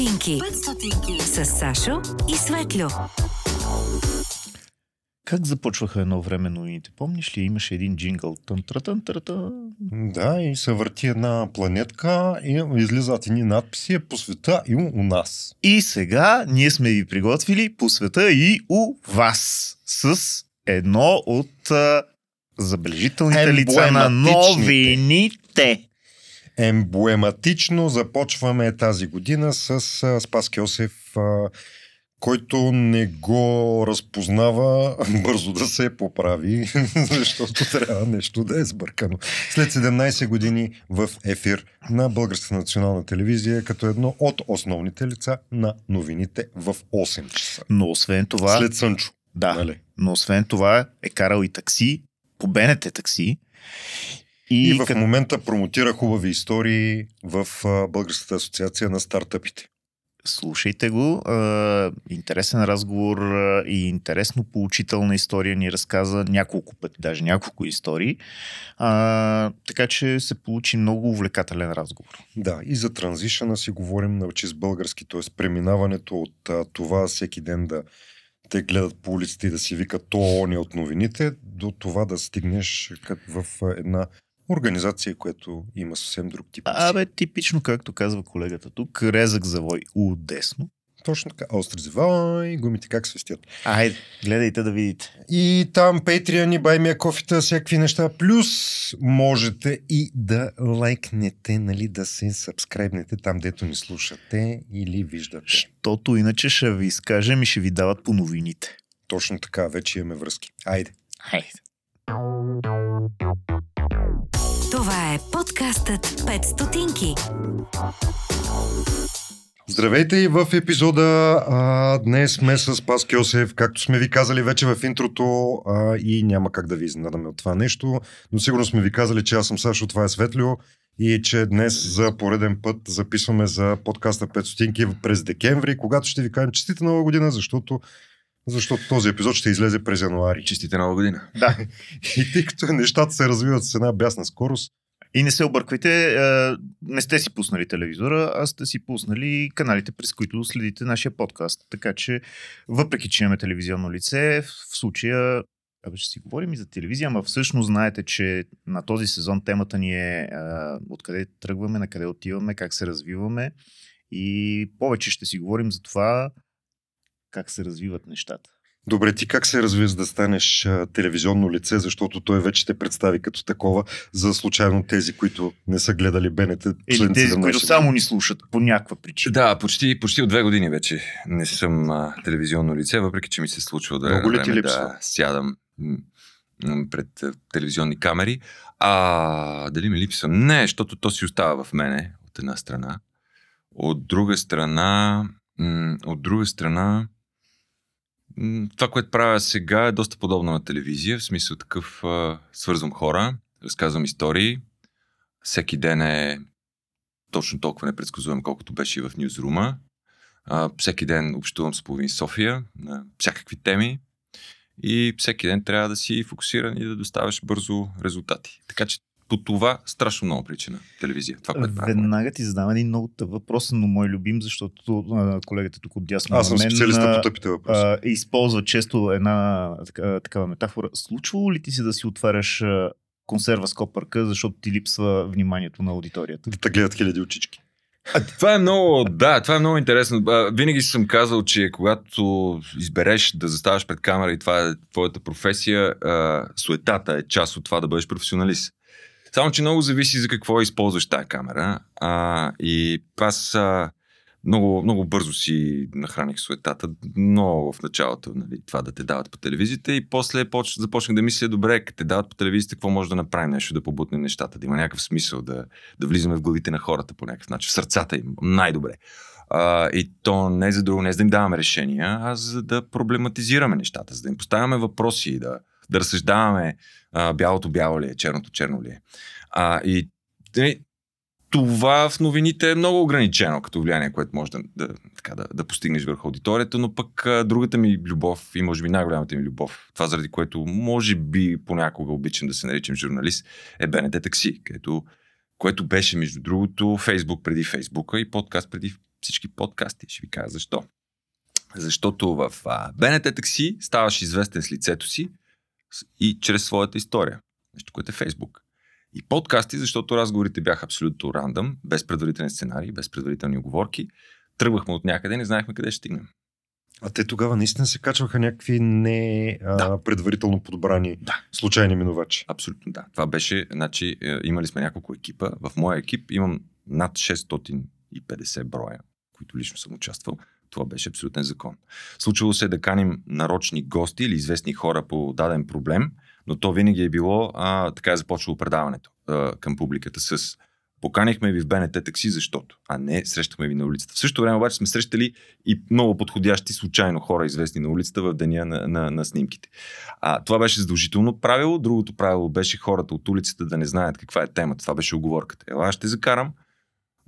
стотинки. 5 стотинки. С Сашо и Светлю. Как започваха едно време новините? Помниш ли, имаше един джингъл? Тън, тън, тън, тън. Да, и се върти една планетка и излизат едни надписи по света и у нас. И сега ние сме ви приготвили по света и у вас с едно от а, забележителните лица на новините. Емблематично започваме тази година с а, Спас Кьосев, а, който не го разпознава бързо да се поправи, защото трябва нещо да е сбъркано. След 17 години в ефир на Българската национална телевизия, като едно от основните лица на новините в 8 часа. Но освен това, След Сънчо. да, Нали? но освен това е карал и такси, по БНТ такси. И, И, в като- момента промотира хубави истории в Българската асоциация на стартъпите. Слушайте го. Интересен разговор и интересно поучителна история ни разказа няколко пъти, даже няколко истории. А, така че се получи много увлекателен разговор. Да, и за транзишъна си говорим на чист български, т.е. преминаването от това всеки ден да те гледат по улиците и да си викат то не от новините, до това да стигнеш в една организация, която има съвсем друг тип. Абе, типично, както казва колегата тук, резък завой удесно. Точно така. Остри завой, гумите как свистят. Айде, гледайте да видите. И там Patreon и баймия кофита, всякакви неща. Плюс можете и да лайкнете, нали, да се сабскрайбнете там, дето ни слушате или виждате. Щото иначе ще ви изкажем и ще ви дават по новините. Точно така, вече имаме връзки. Айде. Айде. Това е подкастът 5 стотинки. Здравейте и в епизода. А, днес сме с Пас Кьосев, както сме ви казали вече в интрото а, и няма как да ви изненадаме от това нещо, но сигурно сме ви казали, че аз съм Сашо, това е Светлио и че днес за пореден път записваме за подкаста 5 стотинки през декември, когато ще ви кажем честита нова година, защото, защото този епизод ще излезе през януари. Честите нова година. Да. И тъй като нещата се развиват с една бясна скорост, И не се обърквайте, а, не сте си пуснали телевизора, а сте си пуснали каналите, през които следите нашия подкаст. Така че, въпреки че имаме телевизионно лице, в случая Абе, ще си говорим и за телевизия, ама всъщност знаете, че на този сезон темата ни е а, откъде тръгваме, на къде отиваме, как се развиваме и повече ще си говорим за това как се развиват нещата. Добре, ти как се разви за да станеш а, телевизионно лице, защото той вече те представи като такова за случайно тези, които не са гледали БНТ. Или последните тези, 17 които само ни слушат по някаква причина. Да, почти, почти от две години вече не съм а, телевизионно лице, въпреки че ми се случва да, Много ли ти време да сядам пред телевизионни камери. А дали ми липсва? Не, защото то си остава в мене от една страна. От друга страна, м, от друга страна, това, което правя сега е доста подобно на телевизия, в смисъл такъв а, свързвам хора, разказвам истории. Всеки ден е точно толкова непредсказуем, колкото беше и в Ньюзрума. Всеки ден общувам с половин София на всякакви теми и всеки ден трябва да си фокусиран и да доставяш бързо резултати. Така че по това страшно много причина телевизия. Това, което. Веднага ти задам един много тъп въпрос, но мой любим, защото а, колегата тук отдясно Аз съм мен, специалиста по тъпите въпроси. а, използва често една така, такава метафора. Случвало ли ти си да си отваряш а, консерва с копърка, защото ти липсва вниманието на аудиторията? Да те гледат хиляди очички. А, това е много, да, това е много интересно. А, Винаги съм казал, че когато избереш да заставаш пред камера и това е твоята професия, а, суетата е част от това да бъдеш професионалист. Само, че много зависи за какво използваш тази камера. А, и аз а, много, много бързо си нахраних суетата, много в началото, нали, това да те дават по телевизията и после поч... започнах да мисля, добре, като те дават по телевизията, какво може да направим нещо, да побутнем нещата, да има някакъв смисъл, да, да влизаме в главите на хората по някакъв начин, в сърцата им, най-добре. А, и то не за друго, не за да им даваме решения, а за да проблематизираме нещата, за да им поставяме въпроси, да, да разсъждаваме а, бялото бяло ли е, черното черно ли е. А, и нали, това в новините е много ограничено като влияние, което може да, да, така, да, да постигнеш върху аудиторията, но пък а, другата ми любов и може би най-голямата ми любов, това заради което може би понякога обичам да се наричам журналист, е БНТ Такси, където, което беше между другото Фейсбук преди Фейсбука и подкаст преди всички подкасти. Ще ви кажа защо. Защото в а, БНТ такси ставаш известен с лицето си и чрез своята история. Нещо, което е Фейсбук. И подкасти, защото разговорите бяха абсолютно рандъм, без предварителен сценарий, без предварителни оговорки. Тръгвахме от някъде, не знаехме къде ще стигнем. А те тогава наистина се качваха някакви не а, Да. предварително подбрани Да. случайни минувачи. Абсолютно да. Това беше, значи, е, имали сме няколко екипа. В моя екип имам над 650 броя, които лично съм участвал. Това беше абсолютен закон. Случвало се да каним нарочни гости или известни хора по даден проблем, но то винаги е било, а, така е започвало предаването а, към публиката с Поканихме ви в БНТ такси, защото, а не срещахме ви на улицата. В същото време обаче сме срещали и много подходящи случайно хора, известни на улицата в деня на, на, на снимките. А, това беше задължително правило. Другото правило беше хората от улицата да не знаят каква е темата. Това беше оговорката. Ела, аз ще закарам.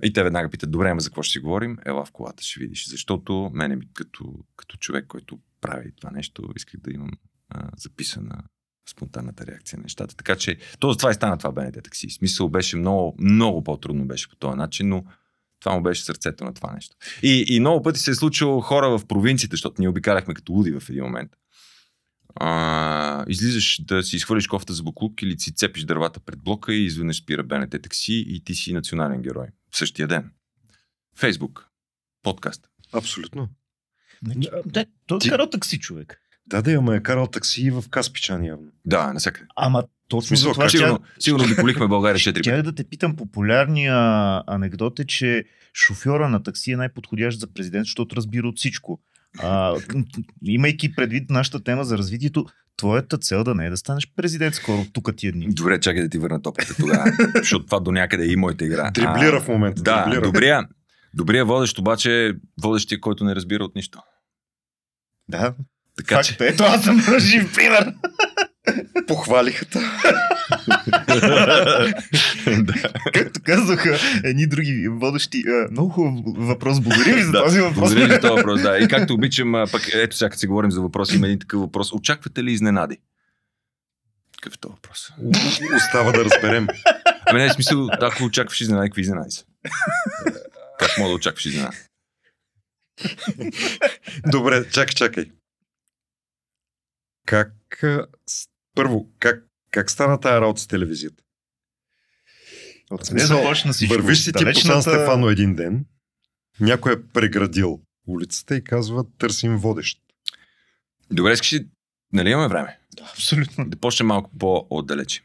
И те веднага питат, добре, ама за какво ще си говорим? Ела в колата ще видиш. Защото мене като, като човек, който прави това нещо, исках да имам а, записана спонтанната реакция на нещата. Така че, то това и стана това БНТ такси. Смисъл беше много, много по-трудно беше по този начин, но това му беше сърцето на това нещо. И, и много пъти се е случило хора в провинциите, защото ние обикаляхме като луди в един момент. А, излизаш да си изхвърлиш кофта за буклук или си цепиш дървата пред блока и изведнъж спира БНТ такси и ти си национален герой. В същия ден. Фейсбук. Подкаст. Абсолютно. Значи, Да, той е карал такси човек. Да, да, ама е карал такси и в Каспичан явно. Да, насякъде. Ама точно Смисъл, за това как ще... Сигурно, сигурно обиколихме България 4 пъти. Тях да те питам, популярния анекдот е, че шофьора на такси е най-подходящ за президент, защото разбира от всичко. А, имайки предвид нашата тема за развитието, твоята цел да не е да станеш президент скоро, тук тия дни. Добре, чакай да ти върна топката тогава, защото това до някъде е и моята игра. Дриблира А, в момента. Да, дриблира. добрия, добрия водещ обаче е водещия, който не разбира от нищо. Да, Така факт че. Ето аз съм жив пример. Похвалиха. Както казаха едни други водещи. Много хубав въпрос. Благодаря ви за този въпрос. Благодаря ви за този въпрос, да. И както обичам, пък ето сега, като си говорим за въпроси, има един такъв въпрос. Очаквате ли изненади? Какъв е този въпрос? Остава да разберем. Ами не, в смисъл, ако очакваш изненади, какви изненади са? Как мога да очакваш изненади? Добре, чакай, чакай. Как... Първо, как, как стана тая работа с телевизията? Откъде започна всичко? Вървиш си ти по Сан Стефано един ден, някой е преградил улицата и казва, търсим водещ. Добре, искаш ли, нали имаме време? Да, абсолютно. Да почнем малко по-отдалече.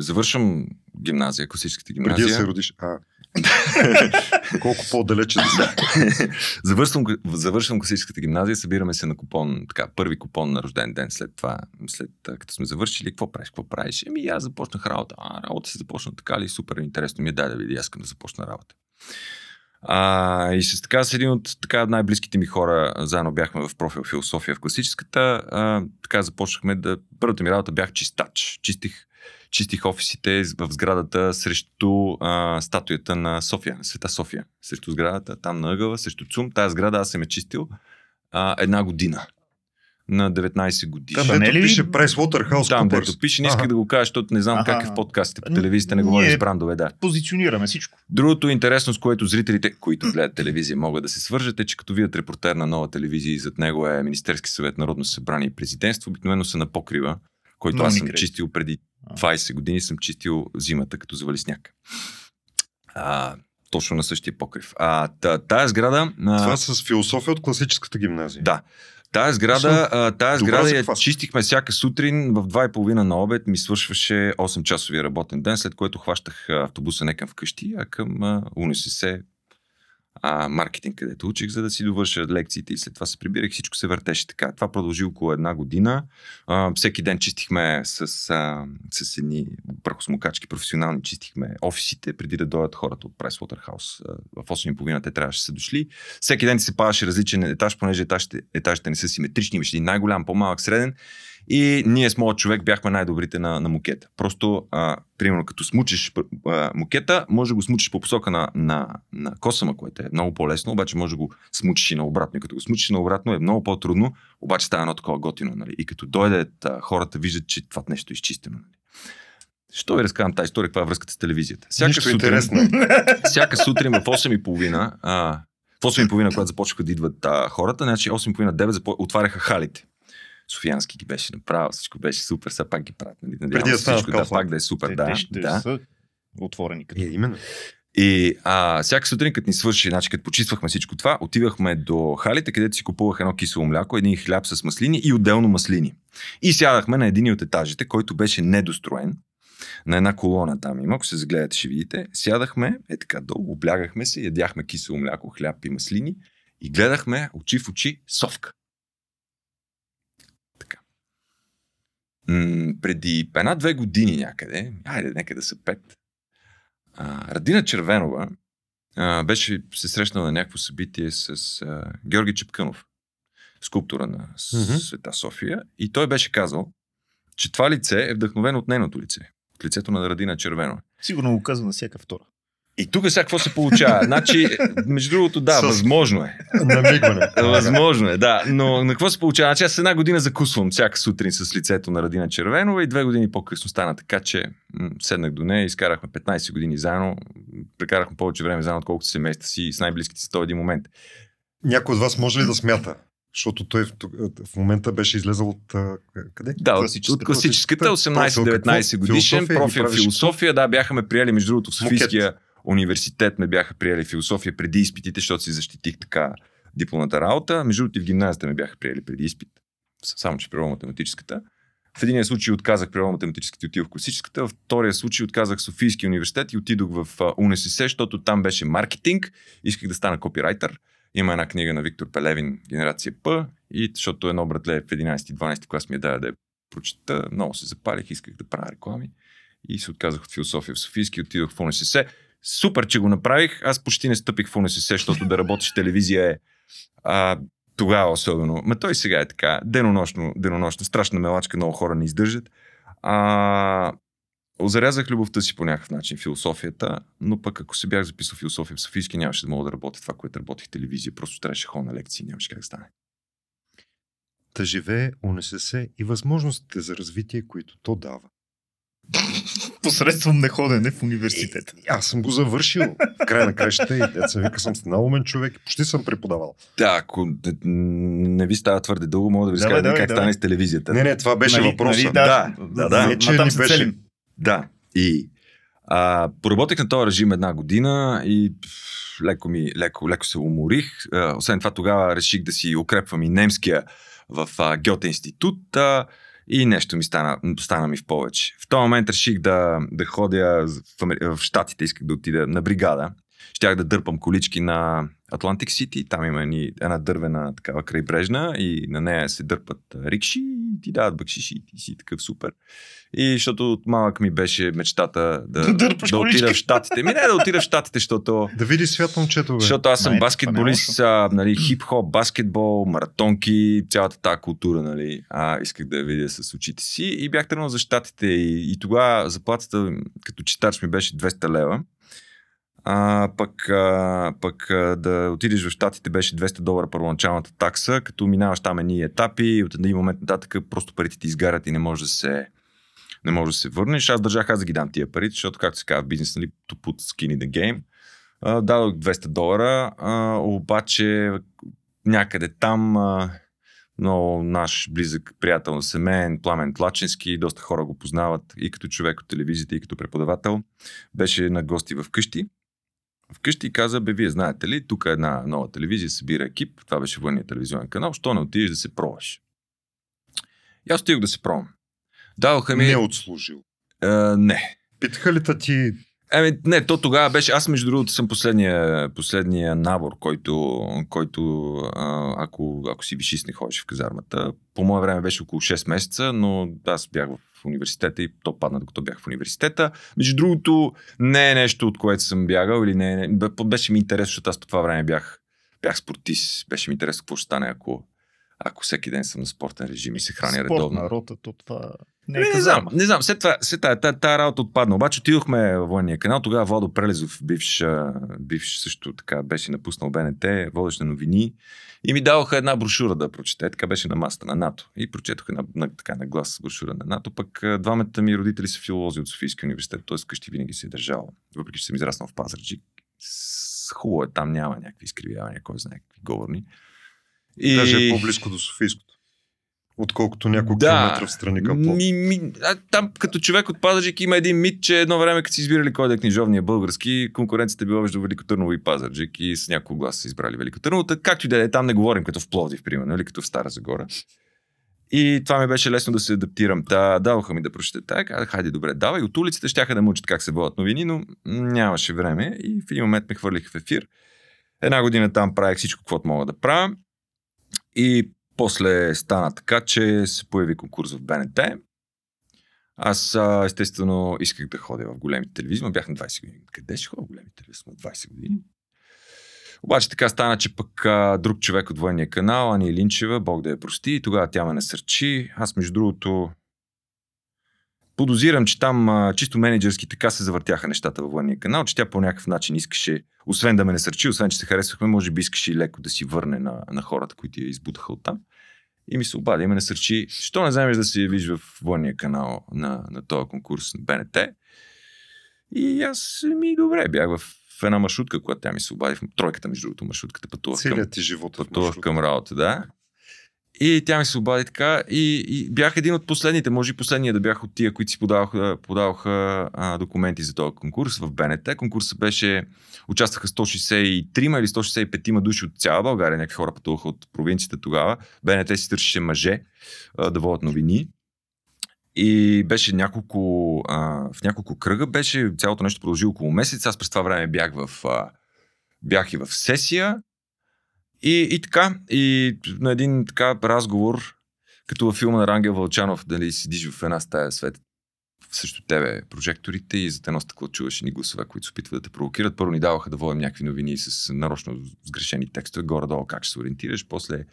Завършвам гимназия, класическата Преди да гимназия. се родиш. А. Колко по-далече да се. завършвам, завършвам класическата гимназия, събираме се на купон, така, първи купон на рожден ден след това, след като сме завършили, какво правиш, какво правиш? Еми, аз започнах работа. А, работа си започна така ли, супер интересно ми е, дай да видя, аз искам да започна работа. А, и с така с един от така, най-близките ми хора, заедно бяхме в профил философия в класическата, а, така започнахме да... Първата ми работа бях чистач. Чистих, чистих офисите в сградата срещу а, статуята на София, на Света София. Срещу сградата, там на ъгъла, срещу ЦУМ. Тая сграда аз съм е чистил а, една година. На 19 години. Там, дето ли- пише PricewaterhouseCoopers. Там, дето пише, не исках да го кажа, защото не знам Аха. как е в подкастите по телевизията, не говорим Ние- с брандове, да. Позиционираме всичко. Другото интересно, с което зрителите, които гледат телевизия, могат да се свържат, е, че като видят репортер на нова телевизия и зад него е Министерски съвет, Народно събрание и президентство, обикновено са на покрива, който аз съм крети. чистил преди 20 години, съм чистил зимата, като завали сняг. А, точно на същия покрив. А, та, тая сграда... А, Това с философия от класическата гимназия. Да. Тая сграда, а, тая сграда я чистихме всяка сутрин, в 2.30 на обед ми свършваше 8-часовия работен ден, след което хващах автобуса не към вкъщи, а към УНСС а, маркетинг, където учих, за да си довърша лекциите и след това се прибирах, всичко се въртеше така. Това продължи около една година. А, всеки ден чистихме с, а, с едни прахосмокачки професионални, чистихме офисите, преди да дойдат хората от Pricewaterhouse. А, В 8.30 те трябваше да са дошли. Всеки ден се падаше различен етаж, понеже етажите, етажите не са симетрични, имаше един най-голям, по-малък, среден. И ние с моят човек бяхме най-добрите на, на мукета. Просто, а, примерно, като смучиш а, мукета, може да го смучиш по посока на, на, на косама, което е много по-лесно, обаче може да го смучиш и наобратно. И като го смучиш наобратно е много по-трудно, обаче става едно такова готино. Нали? И като дойдат а, хората, виждат, че това нещо е изчистено. Нали? Що ви разказвам тази история, каква е връзката с телевизията? Всяка Нищо сутрин, интересно. всяка сутрин в 8.30 а, В 8.30, когато започнаха да идват а, хората, значи 8.30-9 запо... отваряха халите. Софиянски ги беше направил, всичко беше супер, сега пак ги правят. Нали? Надявам Преди да всичко, да, пак да е супер, Те, да. те ще да. са отворени като Е, именно. И а, всяка сутрин, като ни свърши, значи като почиствахме всичко това, отивахме до халите, където си купувах едно кисело мляко, един хляб с маслини и отделно маслини. И сядахме на един от етажите, който беше недостроен. На една колона там има, ако се загледате, ще видите. Сядахме, е така долу, облягахме се, ядяхме кисело мляко, хляб и маслини и гледахме очи в очи совка. М- преди една-две години някъде, айде, нека да са пет, а, Радина Червенова а, беше се срещнала на някакво събитие с а, Георги Чепкънов, скулптура на Мгм. Света София, и той беше казал, че това лице е вдъхновено от нейното лице, от лицето на Радина Червенова. Сигурно го казва на всяка втора. И тук сега какво се получава? Значи, между другото, да, С- възможно е. Намигване. Възможно е, да. Но на какво се получава? Значи аз една година закусвам всяка сутрин с лицето на Радина Червенова и две години по-късно стана така, че м- седнах до нея, изкарахме 15 години заедно, прекарахме повече време заедно, отколкото семейства си и с най-близките си този един момент. Някой от вас може ли да смята? Защото той в, в момента беше излезъл от... къде? Да, Класическата. от класическата Профил 18-19 какво? годишен профил философия. Да, бяхме приели, между другото, в. Софийския университет ме бяха приели философия преди изпитите, защото си защитих така дипломната работа. Между другото в гимназията ме бяха приели преди изпит. Само, че природно-математическата. В единия случай отказах природно-математическата и отидох в класическата. В втория случай отказах Софийския университет и отидох в УНСС, защото там беше маркетинг. Исках да стана копирайтер. Има една книга на Виктор Пелевин, Генерация П, и защото едно братле в 11-12 клас ми я даде да я прочета, много се запалих, исках да правя реклами и се отказах от философия в Софийски, отидох в УНСС. Супер, че го направих. Аз почти не стъпих в УНСС, защото да работиш телевизия е а, тогава особено. Ма той сега е така. Денонощно, денонощно. Страшна мелачка, много хора не издържат. А, Озарязах любовта си по някакъв начин, философията, но пък ако се бях записал философия в Софийски, нямаше да мога да работя това, което работих в телевизия. Просто трябваше ходя на лекции, нямаше как да стане. Да живее УНСС и възможностите за развитие, които то дава. Посредством неходене в университета. Е, аз съм го завършил. В края на кращата и деца вика съм станал умен човек и почти съм преподавал. Да, ако не, не ви става твърде дълго, мога да ви разкажа как давай. стане с телевизията. Не, не, това беше Нали- въпроса. нали, Да, да, да. Че Не, че там беше- целим. Да. И а, поработих на този режим една година и пф, леко, ми, леко, леко се уморих. А, освен това тогава реших да си укрепвам и немския в а, Гьоте институт а, и нещо ми стана, стана ми в повече. В този момент реших да, да ходя в, в Штатите, исках да отида на бригада. Щях да дърпам колички на Атлантик Сити, там има ни една дървена такава крайбрежна и на нея се дърпат рикши и ти дават бакшиши и ти си такъв супер. И защото от малък ми беше мечтата да, Да да отида в Штатите. Ми не да отида в Щатите, защото, Да види свят момчето, бе. защото аз съм Май, баскетболист, а, нали, хип-хоп, баскетбол, маратонки, цялата тази култура, нали, а, исках да я видя с очите си и бях тръгнал за Штатите и, и тогава заплатата като читач ми беше 200 лева. А, пък, а, пък а, да отидеш в Штатите беше 200 долара първоначалната такса, като минаваш там едни етапи и от един момент нататък просто парите ти изгарят и не може да се не може да се върнеш. Аз държах аз да ги дам тия пари, защото, както се казва в бизнес, нали, to put skin in the game. А, дадох 200 долара, а, обаче някъде там а, много наш близък приятел на семейен, Пламен Тлачински, доста хора го познават и като човек от телевизията, и като преподавател, беше на гости в къщи. Вкъщи и каза, бе, вие знаете ли, тук е една нова телевизия, събира екип, това беше вънния телевизионен канал, що не отидеш да се пробваш? И аз отидох да се пробвам. Дадоха ми... Не е отслужил. А, не. Питаха ли та ти Еми, не, то тогава беше. Аз, между другото, съм последния, последния набор, който, който а, ако, ако си вишист не ходиш в казармата. По мое време беше около 6 месеца, но аз бях в университета и то падна докато бях в университета. Между другото, не е нещо, от което съм бягал или не, не беше ми интересно, защото аз по това време бях, бях спортист. Беше ми интересно какво ще стане, ако, ако всеки ден съм на спортен режим и се храня редовно. Спортна рота, то това не е Не, не знам, не знам. След това, след тази, тази, тази работа отпадна. Обаче отидохме във военния канал. Тогава Водо Прелезов, бивш, бивш също така беше напуснал БНТ, водещ на новини. И ми даваха една брошура да прочете. Така беше на масата на НАТО. И прочетох една на, така, на глас брошура на НАТО. Пък двамата ми родители са филолози от Софийския университет, т.е. къщи винаги се е държал. Въпреки, че съм израснал в Пазарджик. Хубаво е, там няма някакви изкривявания, кой знае какви говорни. И... Даже е по-близко до Софийското. Отколкото няколко Да. километра в страни към Пловдив. Ми, ми, а, там като човек от Пазарджик има един мит, че едно време, като си избирали кой да е книжовния български, конкуренцията била между Велико Търново и Пазарджик и с няколко гласа са избрали Велико Търново. Както и да е, там не говорим като в Пловдив, примерно, или като в Стара Загора. И това ми беше лесно да се адаптирам. Та, даваха ми да прочета тая, казах, хайде добре, давай. От улиците щяха да мучат как се водят новини, но нямаше време и в един момент ме хвърлих в ефир. Една година там правих всичко, което мога да правя. И после стана така, че се появи конкурс в БНТ. Аз естествено исках да ходя в големите телевизии, бях на 20 години. Къде ще ходя в големите телевизии? На 20 години. Обаче така стана, че пък а, друг човек от военния канал, Ани Линчева, Бог да я прости, и тогава тя ме насърчи. Аз между другото подозирам, че там а, чисто менеджерски така се завъртяха нещата във военния канал, че тя по някакъв начин искаше, освен да ме насърчи, освен че се харесвахме, може би искаше и леко да си върне на, на хората, които я избутаха оттам. И ми се обади и ме насърчи, що не вземеш да се явиш в военния канал на, на този конкурс на БНТ. И аз ми добре, бях в, в една маршрутка, когато тя ми се обади, в тройката между другото маршрутката пътувах към, Целият ти живот. е пътувах маршрут. към работа, да. И тя ми се обади така и, и бях един от последните, може и последния да бях от тия, които си подаваха, подаваха а, документи за този конкурс в БНТ. Конкурсът беше, участваха 163 или 165 души от цяла България, някакви хора пътуваха от провинцията тогава. БНТ си търсеше мъже а, да водят новини. И беше няколко, а, в няколко кръга, беше цялото нещо продължи около месец. Аз през това време бях в, а, бях и в сесия. И, и така, и на един така разговор, като във филма на Рангел Вълчанов, дали седиш в една стая свет срещу тебе прожекторите и за едно стъкло чуваш ни гласове, които се опитват да те провокират. Първо ни даваха да водим някакви новини с нарочно сгрешени текстове, горе-долу как ще се ориентираш. После,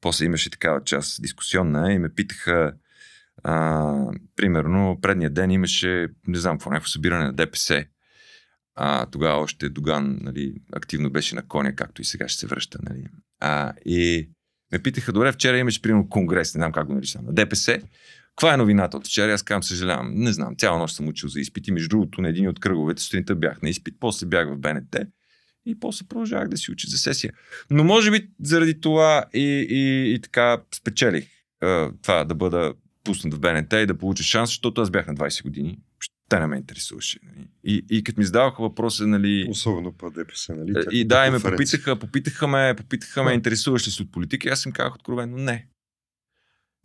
после имаше такава част дискусионна и ме питаха а, примерно, предния ден имаше, не знам какво, някакво събиране на ДПС. А, тогава още Доган нали, активно беше на коня, както и сега ще се връща. Нали. А, и ме питаха, добре, вчера имаше примерно конгрес, не знам как го наричам, на ДПС. Каква е новината от вчера? Аз казвам, съжалявам, не знам. Цяла нощ съм учил за изпити. Между другото, на един от кръговете сутринта бях на изпит, после бях в БНТ и после продължавах да си уча за сесия. Но може би заради това и, и, и така спечелих а, това да бъда пуснат в БНТ и да получа шанс, защото аз бях на 20 години. Те не ме интересуваше. Нали? И, и като ми задаваха въпроса, нали... Особено по ДПС, нали? Е, Тяхната И да, и ме попитаха, попитаха ме, попитаха ме, интересуваш ли се от политика? И аз им казах откровено не.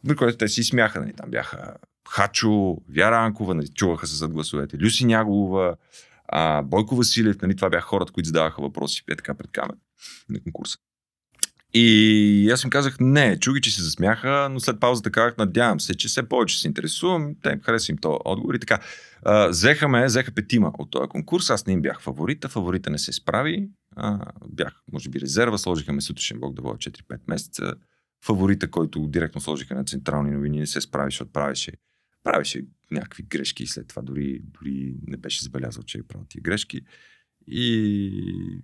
При което те си смяха, нали? Там бяха Хачо, Вяра Анкова, нали? чуваха се зад гласовете, Люси Няголова, а, Бойко Василев, нали? това бяха хората, които задаваха въпроси е така пред камера на конкурса. И аз им казах, не, чуги, че се засмяха, но след паузата казах, надявам се, че все повече се интересувам. Те им хареса им този отговор и така. А, взеха петима от този конкурс, аз не им бях фаворита, фаворита не се справи. А, бях, може би, резерва, сложиха ме сутрешен бог да водя 4-5 месеца. Фаворита, който директно сложиха на централни новини, не се справи, защото правеше, правеше някакви грешки и след това дори, дори не беше забелязал, че е правил тия грешки. И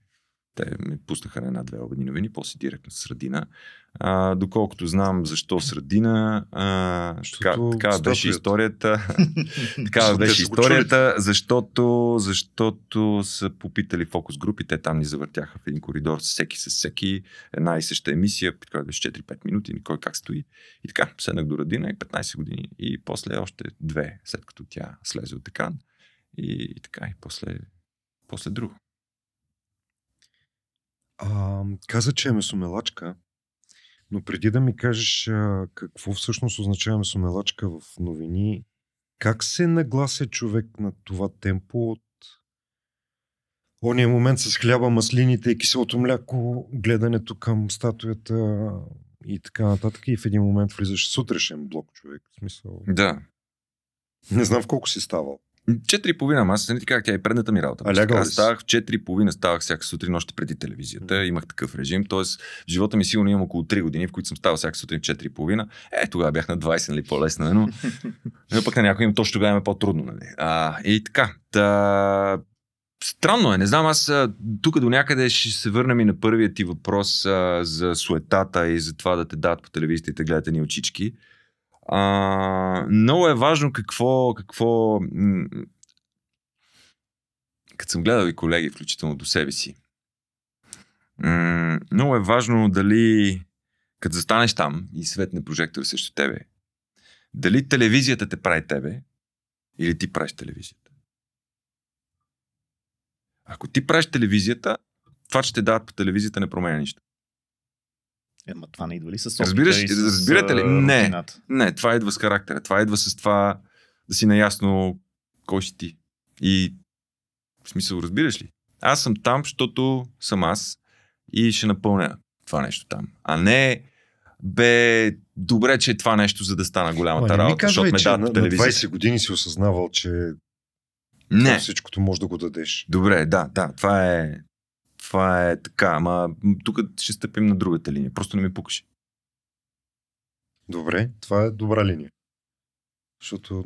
те ме пуснаха на една-две обедни новини, после директно с Радина. А, доколкото знам защо с Радина, а, така, така беше историята. така беше историята, защото, защото са попитали фокус групи, те там ни завъртяха в един коридор всеки с всеки, една и съща емисия, която беше 4-5 минути, никой как стои. И така, седнах до Радина и 15 години. И после още две, след като тя слезе от екран. И, и така, и после, после друго. А, каза, че е месомелачка, но преди да ми кажеш а, какво всъщност означава месомелачка в новини, как се наглася човек на това темпо от ония момент с хляба, маслините и киселото мляко, гледането към статуята и така нататък и в един момент влизаш сутрешен блок човек. В смисъл, Да. не знам в колко си ставал. Четири и половина, аз не ти как тя е предната ми работа. А аз ставах в 4 и половина, ставах всяка сутрин, още преди телевизията. Имах такъв режим. Тоест, в живота ми сигурно имам около 3 години, в които съм ставал всяка сутрин в 4 и половина. Е, тогава бях на 20, нали, по-лесно, но, но пък на някой им точно тогава им е по-трудно, нали. А, и така. Та... Странно е, не знам, аз тук до някъде ще се върнем и на първият ти въпрос а, за суетата и за това да те дадат по телевизията и те гледате ни очички. А, много е важно какво, какво като съм гледал и колеги, включително до себе си, много е важно дали, като застанеш там и светне прожектор срещу тебе, дали телевизията те прави тебе или ти правиш телевизията. Ако ти правиш телевизията, това, че те дават по телевизията, не променя нищо. Ема това не идва ли с опита Разбираш, и с, разбирате ли? Не. рутината? Не, това идва с характера. Това идва с това да си наясно кой си ти. И в смисъл, разбираш ли? Аз съм там, защото съм аз и ще напълня това нещо там. А не бе, добре, че е това нещо, за да стана Ма голямата ми работа, защото ме дадат на, на телевизията. 20 години си осъзнавал, че Не, всичкото може да го дадеш. добре, да, да, това е, това е така, ама тук ще стъпим на другата линия. Просто не ми пукаше. Добре, това е добра линия. Защото,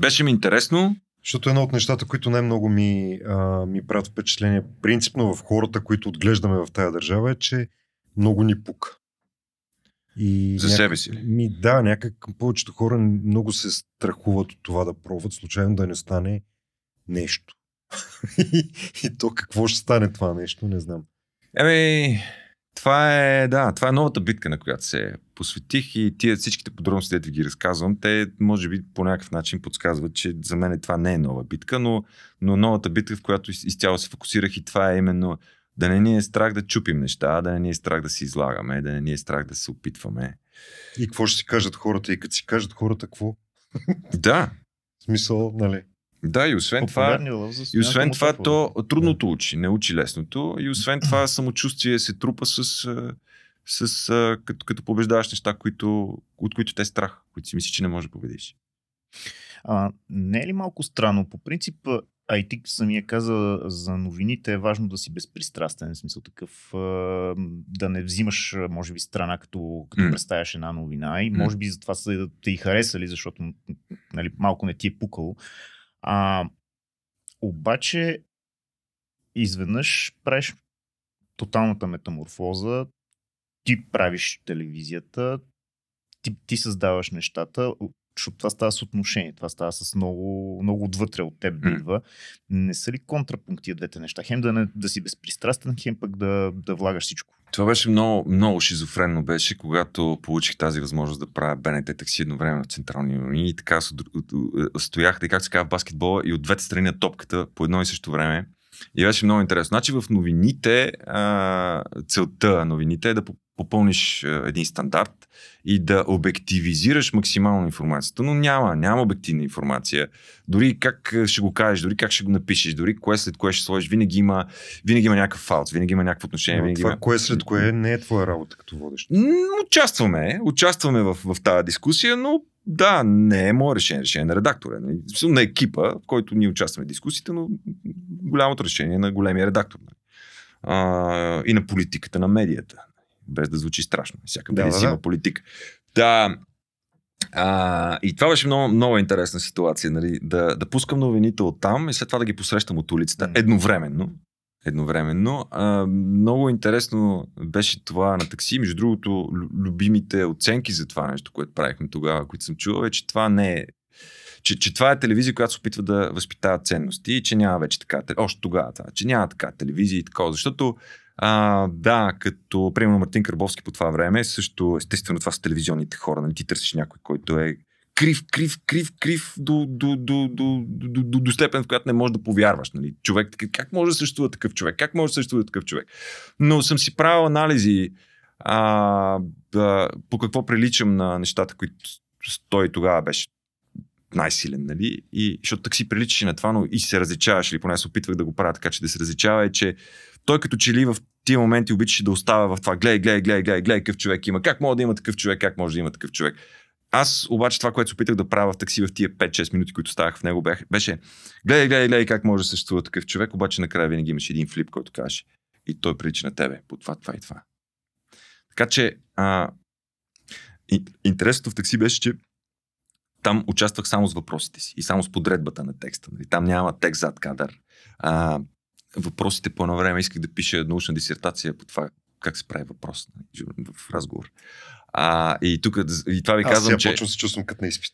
Беше ми интересно, защото едно от нещата, които най-много ми, а, ми правят впечатление, принципно в хората, които отглеждаме в тая държава, е, че много ни пука. И За себе си ли? Ми, да, някак повечето хора много се страхуват от това да пробват, случайно да не стане нещо. И, и то какво ще стане това нещо, не знам. Еми, това е, да, това е новата битка, на която се посветих и тия всичките подробности, дето ви ги разказвам, те може би по някакъв начин подсказват, че за мен това не е нова битка, но, но новата битка, в която из- изцяло се фокусирах и това е именно да не ни е страх да чупим неща, да не ни е страх да се излагаме, да не ни е страх да се опитваме. И какво ще си кажат хората? И като си кажат хората какво? Да, В смисъл, нали? Да, и освен това... Популярни И освен това, то трудното учи, не учи лесното. И освен това, самочувствие се трупа с, с като, като побеждаваш неща, които, от които те е страх, които си мислиш, че не можеш да победиш. А, не е ли малко странно? По принцип, а и ти самия каза за новините е важно да си безпристрастен, в смисъл такъв, да не взимаш, може би, страна, като, като М. представяш една новина и може би затова са те и харесали, защото нали, малко не ти е пукало. А, обаче, изведнъж правиш тоталната метаморфоза, ти правиш телевизията, ти, ти създаваш нещата, защото това става с отношение, това става с много, много отвътре от теб да идва. Не са ли контрапункти двете неща? Хем да, не, да си безпристрастен, хем пък да, да влагаш всичко. Това беше много, много шизофренно беше, когато получих тази възможност да правя БНТ такси едновременно в централни новини и така стоях, така се казва в баскетбола и от двете страни на топката по едно и също време. И беше много интересно. Значи в новините, а, целта на новините е да поп- попълниш един стандарт и да обективизираш максимално информацията. Но няма, няма обективна информация. Дори как ще го кажеш, дори как ще го напишеш, дори кое след кое ще сложиш, винаги има, винаги има някакъв фалс, винаги има някакво отношение. Но винаги това, има... кое след кое не е твоя работа като водещ. Участваме, участваме в, в тази дискусия, но да, не е мое решение, решение на редактора. нали. В смисъл, На екипа, в който ние участваме в дискусията, но голямото решение е на големия редактор. нали. А, и на политиката на медията. Без да звучи страшно. Всяка медия да, да. има политика. Да. А, и това беше много, много интересна ситуация, нали? да, да пускам новините от там и след това да ги посрещам от улицата едновременно. Едновременно. А, много интересно беше това на такси. Между другото, лю- любимите оценки за това нещо, което правихме тогава, които съм чувал, е, че това не е че, че това е телевизия, която се опитва да възпитава ценности и че няма вече така, още тогава това, че няма така телевизия и такова, защото а, да, като примерно Мартин Карбовски по това време, също естествено това са телевизионните хора, нали ти търсиш някой, който е крив, крив, крив, крив до, до, до, до, до, до, до степен, в която не можеш да повярваш. Нали? Човек, как може да съществува такъв човек? Как може да съществува такъв човек? Но съм си правил анализи а, да, по какво приличам на нещата, които той тогава беше най-силен, нали? И, защото такси приличаше на това, но и се различаваш, или поне се опитвах да го правя така, че да се различава, е, че той като че ли в тия моменти обичаше да остава в това, гледай, гледай, гледай, гледай, гледай какъв човек има, как може да има такъв човек, как може да има такъв човек. Аз обаче това, което се опитах да правя в такси в тия 5-6 минути, които ставах в него, бях, беше гледай, гледай, гледай как може да съществува такъв човек, обаче накрая винаги имаше един флип, който каже и той прилича на тебе по това, това и това. Така че а, интересното в такси беше, че там участвах само с въпросите си и само с подредбата на текста. Нали? Там няма текст зад кадър. А, въпросите по едно време исках да пиша научна дисертация по това как се прави въпрос нали, в разговор. А, и тук, и това ви Аз казвам, че... почвам да се чувствам като на изпит.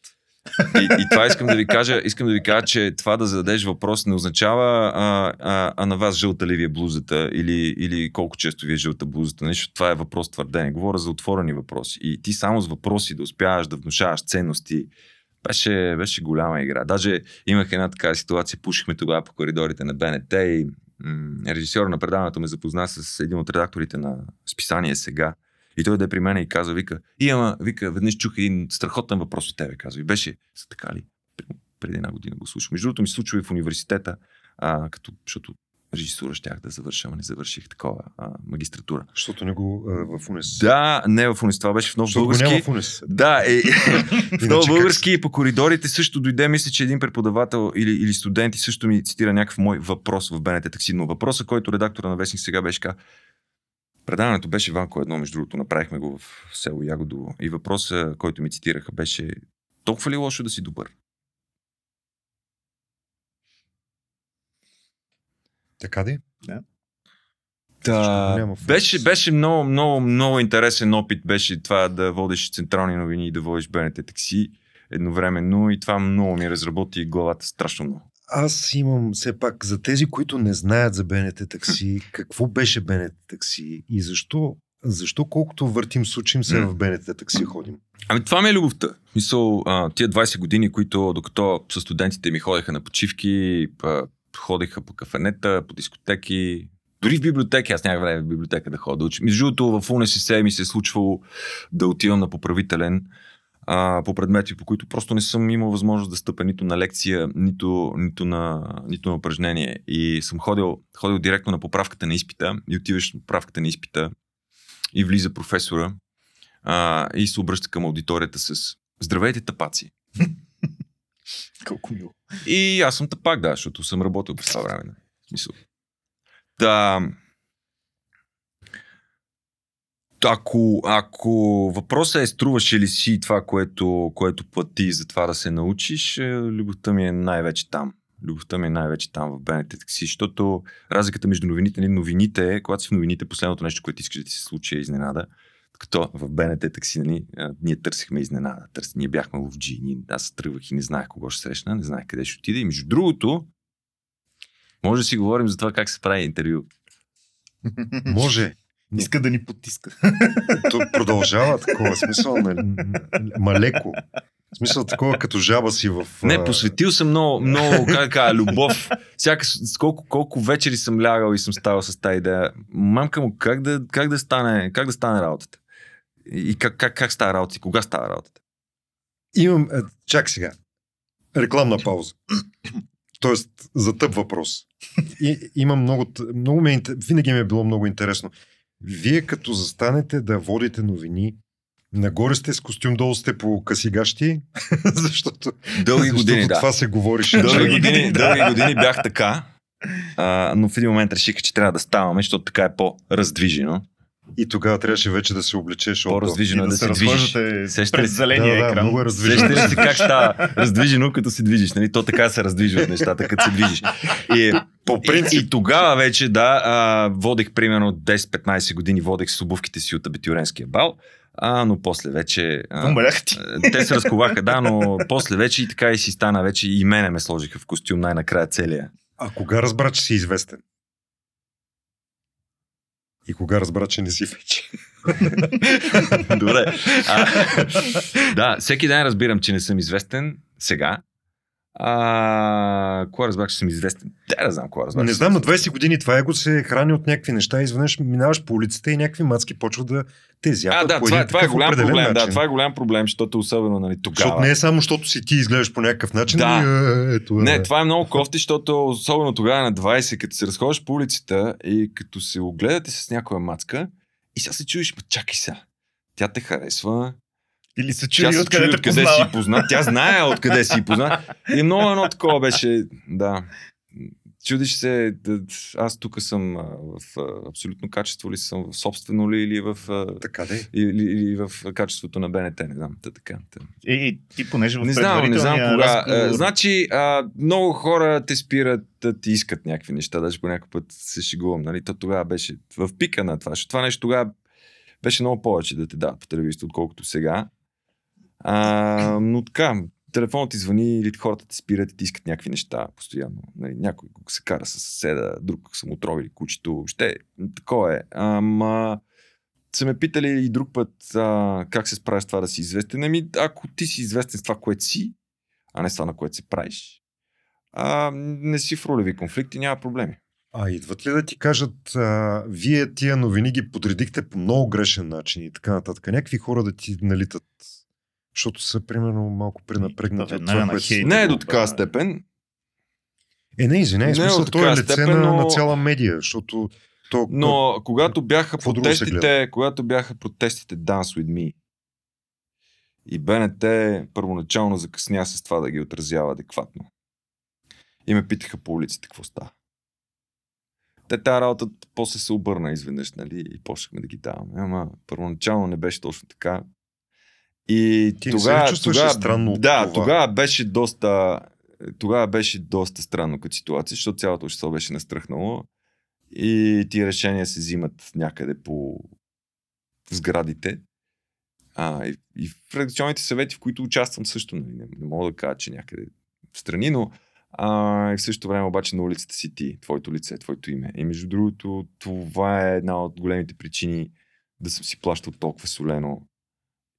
И, и това искам да ви кажа, искам да ви кажа, че това да зададеш въпрос не означава а, а, а на вас жълта ли ви е блузата или, или колко често ви е жълта блузата. Нещо, това е въпрос твърдение. Говоря за отворени въпроси. И ти само с въпроси да успяваш да внушаваш ценности, беше, беше голяма игра. Даже имах една така ситуация, пушихме тогава по коридорите на БНТ и м- режисьор на предаването ме запозна с един от редакторите на списание сега. И той да е при мен и каза, вика, и ама, вика, веднъж чух един страхотен въпрос от тебе, казва. И беше, са така ли? Преди една година го слушах. Между другото ми се случва и в университета, а, като, защото режисура щях да завърша, ама не завърших такова а, магистратура. Защото не го а, в УНЕС. Да, не в УНИС, това беше в нов го български. няма в УНЕС. Да, е, в как български и по коридорите също дойде, мисля, че един преподавател или, или студент и също ми цитира някакъв мой въпрос в БНТ такси. Но въпросът, който редактора на Вестник сега беше казал, предаването беше Ванко едно, между другото, направихме го в село Ягодово. И въпросът, който ми цитираха, беше толкова ли е лошо да си добър? Така да. Да, в беше, беше много, много, много интересен опит беше това да водиш централни новини и да водиш БНТ такси едновременно и това много ми разработи главата страшно много. Аз имам все пак за тези, които не знаят за БНТ такси, какво беше БНТ такси и защо, защо колкото въртим сучим се в БНТ такси ходим. Ами това ми е любовта. Мисъл, а, тия 20 години, които докато с студентите ми ходеха на почивки, па, ходеха по кафенета, по дискотеки, дори в библиотеки, аз нямах време в библиотека да ходя да уча. Между другото, в УНСС ми се е случвало да отивам на поправителен а, по предмети, по които просто не съм имал възможност да стъпя нито на лекция, нито, нито, на, нито на упражнение. И съм ходил, ходил директно на поправката на изпита и отиваш на поправката на изпита и влиза професора а, и се обръща към аудиторията с Здравейте, тапаци! Колко мило. И аз съм тапак, да, защото съм работил през това време. Смисъл. Да. Ако, ако въпросът е струваше ли си това, което, което плати за това да се научиш, е, любовта ми е най-вече там. Любовта ми е най-вече там в БНТ такси, защото разликата между новините, нали, новините когато си в новините, последното нещо, което искаш да ти се случи е изненада. Като в БНТ такси, нали, ние търсихме изненада. Търс, ние бяхме ловджи. Ние, аз тръгвах и не знаех кого ще срещна, не знаех къде ще отида. И между другото, може да си говорим за това как се прави интервю. Може. Иска да ни потиска. То продължава такова смисъл, нали? малеко. В смисъл такова като жаба си в... Не, посветил съм много, много, как кажа, любов. Всяка, колко, колко вечери съм лягал и съм ставал с тази идея. Мамка му, как да, как да, стане, как да стане работата? И как, как, как става работата? И кога става работата? Имам... е, Чак сега. Рекламна пауза. Тоест, за тъп въпрос. И, имам много... много ме, е винаги ми е било много интересно. Вие като застанете да водите новини, нагоре сте с костюм, долу сте по късигащи, защото, Дълги защото години, да. това се говорише. Дълги години, дълги години бях така, а, но в един момент реших, че трябва да ставаме, защото така е по-раздвижено. И тогава трябваше вече да се облечеш. от- По-раздвижено И е да, да се движиш. Сещате през ли? зеления Да, да, екран. много е раздвижено. Сещате ли си как става раздвижено, като се движиш? Нали? То така се раздвижват нещата, като се движиш. И, По и, принцип, и тогава вече, да, а, водех примерно 10-15 години, водех с обувките си от абитюренския бал, а, но после вече... А, Умрях ти. те се разковаха, да, но после вече и така и си стана вече и мене ме сложиха в костюм най-накрая целия. а кога разбра, че си известен? И кога разбра, че не си вече? Добре. А, да, всеки ден разбирам, че не съм известен сега. А, кога разбрах, че съм известен? Да, да знам кога разбрах. Не знам, на 20 години това его се храни от някакви неща. Изведнъж минаваш по улицата и някакви мацки почват да те зяпат А, да, това, това е голям проблем. начин. Да, това е голям проблем, защото особено нали, тогава. Защото не е само, защото си ти изглеждаш по някакъв начин. Да. И, е, ето, е. Не, това е много кофти, защото особено тогава на 20, като се разходиш по улицата и като се огледате с някоя мацка и сега се чуеш, ма чакай сега. Тя те харесва. Или се Тя чуди се откъде чуди те откъде си познава. позна. Тя знае откъде си позна. И много едно такова беше. Да. Чудиш се, аз тук съм в абсолютно качество ли съм, в собствено ли или в, Така да или, или в качеството на БНТ, не знам. Та, така. Та. И, и ти понеже в Не знам, не знам кога. разговор- значи, а, много хора те спират да ти искат някакви неща. Даже по някакъв път се шегувам. Нали? То тогава беше в пика на това. Защото това нещо тогава беше много повече да те дадат по телевизията, отколкото сега. А, но така, телефонът ти звъни или хората ти спират и ти искат някакви неща постоянно. Нали, някой се кара с съседа, друг са му отровили кучето. Ще, такова е. Ама са ме питали и друг път а, как се справиш с това да си известен. Ами, ако ти си известен с това, което си, а не с това, на което се правиш, а, не си в ролеви конфликти, няма проблеми. А идват ли да ти кажат, а, вие тия новини ги подредихте по много грешен начин и така нататък? Някакви хора да ти налитат, защото са примерно малко пренапрегнати от веднага това, което Не е до такава е. степен. Е, не, извиняй, Не, смисъл, от той е лице степен, но- на цяла медия, защото то, Но когато бяха Какво протестите, когато бяха протестите Dance With Me и БНТ първоначално закъсня с това да ги отразява адекватно. И ме питаха по улиците какво става. Те тази работа после се обърна изведнъж, нали, и почнахме да ги даваме. Ама първоначално не беше точно така. И Ти не се тогава, ли чувстваш тогава, странно да, това? тогава беше доста тогава беше доста странно като ситуация, защото цялото общество беше настръхнало и тия решения се взимат някъде по сградите. А, и, и в редакционните съвети, в които участвам също, нали, не, не мога да кажа, че някъде в страни, но а, и в същото време обаче на улицата си ти, твоето лице, твоето име. И между другото, това е една от големите причини да съм си плащал толкова солено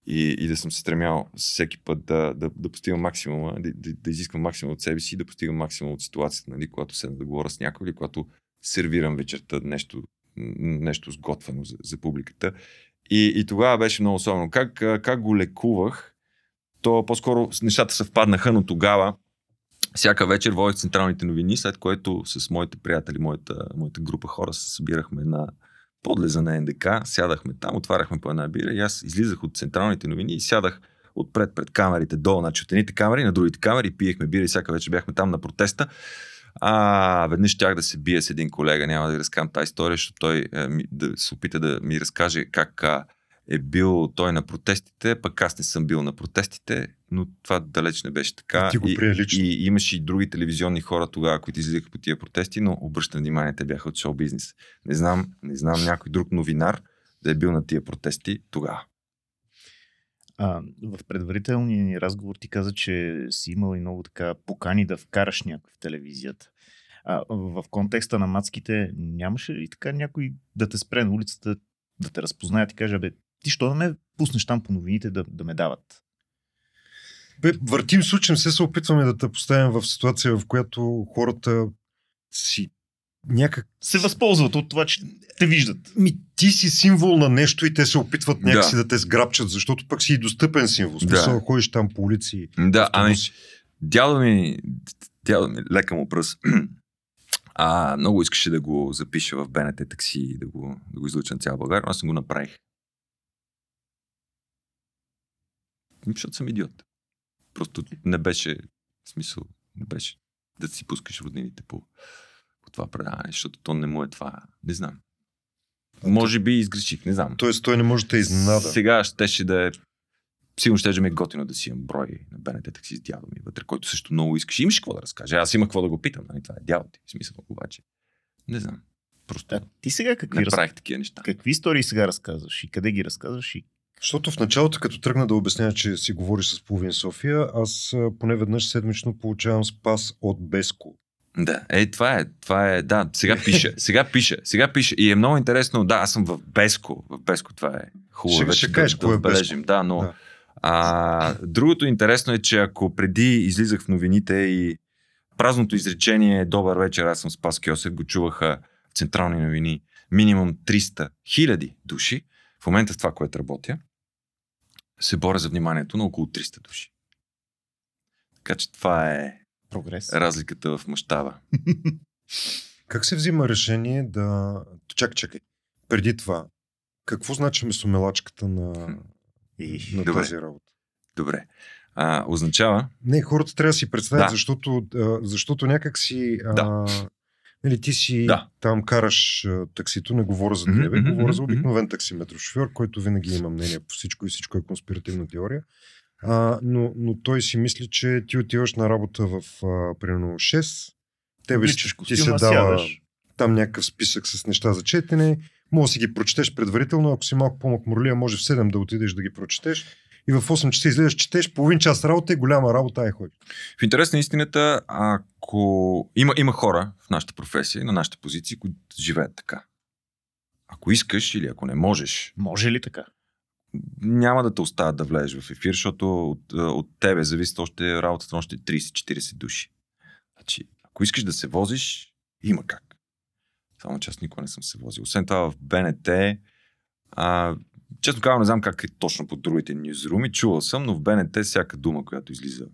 и, и да съм се стремял всеки път да, да, да постигам максимума, да, да, да изискам максимум от себе си, да постигам максимум от ситуацията, нали, когато седна да говоря с някой или когато сервирам вечерта нещо, нещо сготвено за, за публиката. И, и тогава беше много особено. Как, как го лекувах? То по-скоро нещата съвпаднаха, но тогава всяка вечер водих централните новини, след което с моите приятели, моята, моята група хора се събирахме на подлеза на НДК, сядахме там, отваряхме по една бира и аз излизах от централните новини и сядах отпред пред камерите долу, значи от едните камери, на другите камери, пиехме бира и всяка вечер бяхме там на протеста. А, веднъж щях да се бия с един колега, няма да ви разкажам тази история, защото той е, да се опита да ми разкаже как а, е бил той на протестите, пък аз не съм бил на протестите, но това далеч не беше така. Ти го и, и имаше и други телевизионни хора тогава, които излизаха по тия протести, но обръщам внимание, те бяха от шоу бизнес. Не знам, не знам някой друг новинар да е бил на тия протести тогава. А, в предварителния ни разговор ти каза, че си имал и много така покани да вкараш някой в телевизията. А, в контекста на мацките нямаше ли така някой да те спре на улицата, да те разпознае и каже, бе, ти що да ме пуснеш там по новините да, да ме дават? Бе, въртим случаем се се опитваме да те поставим в ситуация, в която хората си някак... Се възползват от това, че те виждат. Ми, ти си символ на нещо и те се опитват Да. някакси да. те сграбчат, защото пък си и достъпен символ. Смисъл, Да. ходиш там по улици. Да, ами, дядо ми, дядо ми, лека му пръс, а, много искаше да го запиша в БНТ такси и да го, да го излуча на цяла България, но аз не го направих. Ами, Защото съм идиот. Просто не беше, смисъл, не беше да си пускаш роднините по, по това предаване, защото то не му е това. Не знам. Може би изгреших, не знам. Тоест, той не може да те изненада. Сега щеше да е Сигурно ще ми е готино да си имам брой на БНТ такси с дядо ми вътре, който също много искаш. Имаш какво да разкаже. Аз имах какво да го питам. Нали? Това е дядо ти. В смисъл, обаче. Не знам. Просто А ти сега какви, не раз... правих такива неща. какви истории сега разказваш и къде ги разказваш и Защото в началото, като тръгна да обясня, че си говориш с половин София, аз поне веднъж седмично получавам спас от Беско. Да, е, това е, това е, да, сега пише, сега пише, сега пише. И е много интересно, да, аз съм в Беско, в Беско, това е хубаво Ще- вече ще да, кажеш да кое е отбележим, да, но Да. А, другото интересно е, че ако преди излизах в новините и празното изречение Добър вечер, аз съм Спас Кьосев, го чуваха в централни новини минимум 300 хиляди души, в момента в това, което работя, се боря за вниманието на около 300 души. Така че това е прогрес. разликата в мащаба. Как се взима решение да... Чакай, чакай. Преди това, какво значи месомелачката на, И... на Добре. тази работа? Добре. А, означава, Не, хората трябва да си представят, Да. защото, защото някак си... А, Да. Нали, ти си Да. там караш а, таксито, не говоря за тебе, мгм, говоря за мгм, обикновен таксиметрошофьор, който винаги има мнение по всичко и всичко е конспиративна теория. А, но, но той си мисли, че ти отиваш на работа в а, примерно 6, тебе Обличаш ти се дава там някакъв списък с неща за четене, може да си ги прочетеш предварително, ако си малко по-макмурлия, може в 7 да отидеш да ги прочетеш и в 8 часа излезеш, четеш, половин час работа и голяма работа е ходи. В интерес на истината, ако има, има хора в нашата професия, на нашите позиции, които живеят така. Ако искаш или ако не можеш, Може ли така? няма да те оставят да влезеш в ефир, защото от, а, от тебе зависи още работата на още 30-40 души. Значи, ако искаш да се возиш, има как. Само че аз никога не съм се возил. Освен това в БНТ, а, честно казвам, не знам как е точно по другите нюзруми, чувал съм, но в БНТ всяка дума, която излиза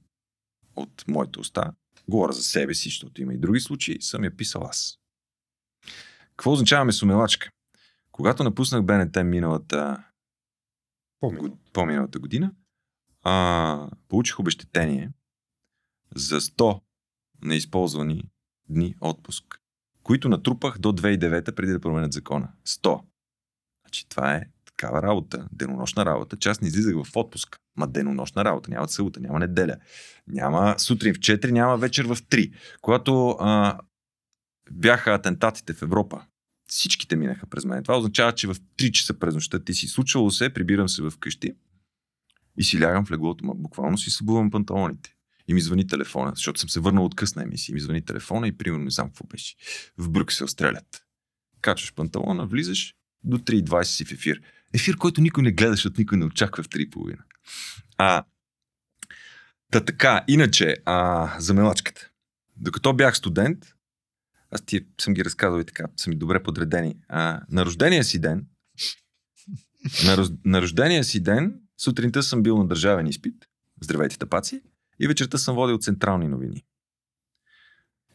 от моята уста, говоря за себе си, защото има и други случаи, съм я писал аз. Какво означава месомелачка? Когато напуснах БНТ миналата год- по-миналата година, а, получих обещетение за 100 неизползвани дни отпуск, които натрупах до 2009 преди да променят закона. 100. Значи това е такава работа, денонощна работа, че аз не излизах в отпуск. Ма денонощна работа, няма събота, няма неделя. Няма сутрин в 4, няма вечер в 3. Когато а, бяха атентатите в Европа, всичките минаха през мен. Това означава, че в 3 часа през нощта ти си случвало се, прибирам се в къщи и си лягам в леглото, ма буквално си събувам панталоните. И ми звъни телефона, защото съм се върнал от късна емисия. И ми звъни телефона и примерно не знам какво беше. В Брюксел стрелят. Качваш панталона, влизаш, до 3.20 си в ефир. Ефир, който никой не гледа, защото никой не очаква в 3.30. А, та така, иначе, а, за мелачката. Докато бях студент, аз ти съм ги разказал и така, са ми добре подредени. А, на рождения си ден, на, роз, на рождения си ден, сутринта съм бил на държавен изпит, здравейте тапаци, и вечерта съм водил централни новини.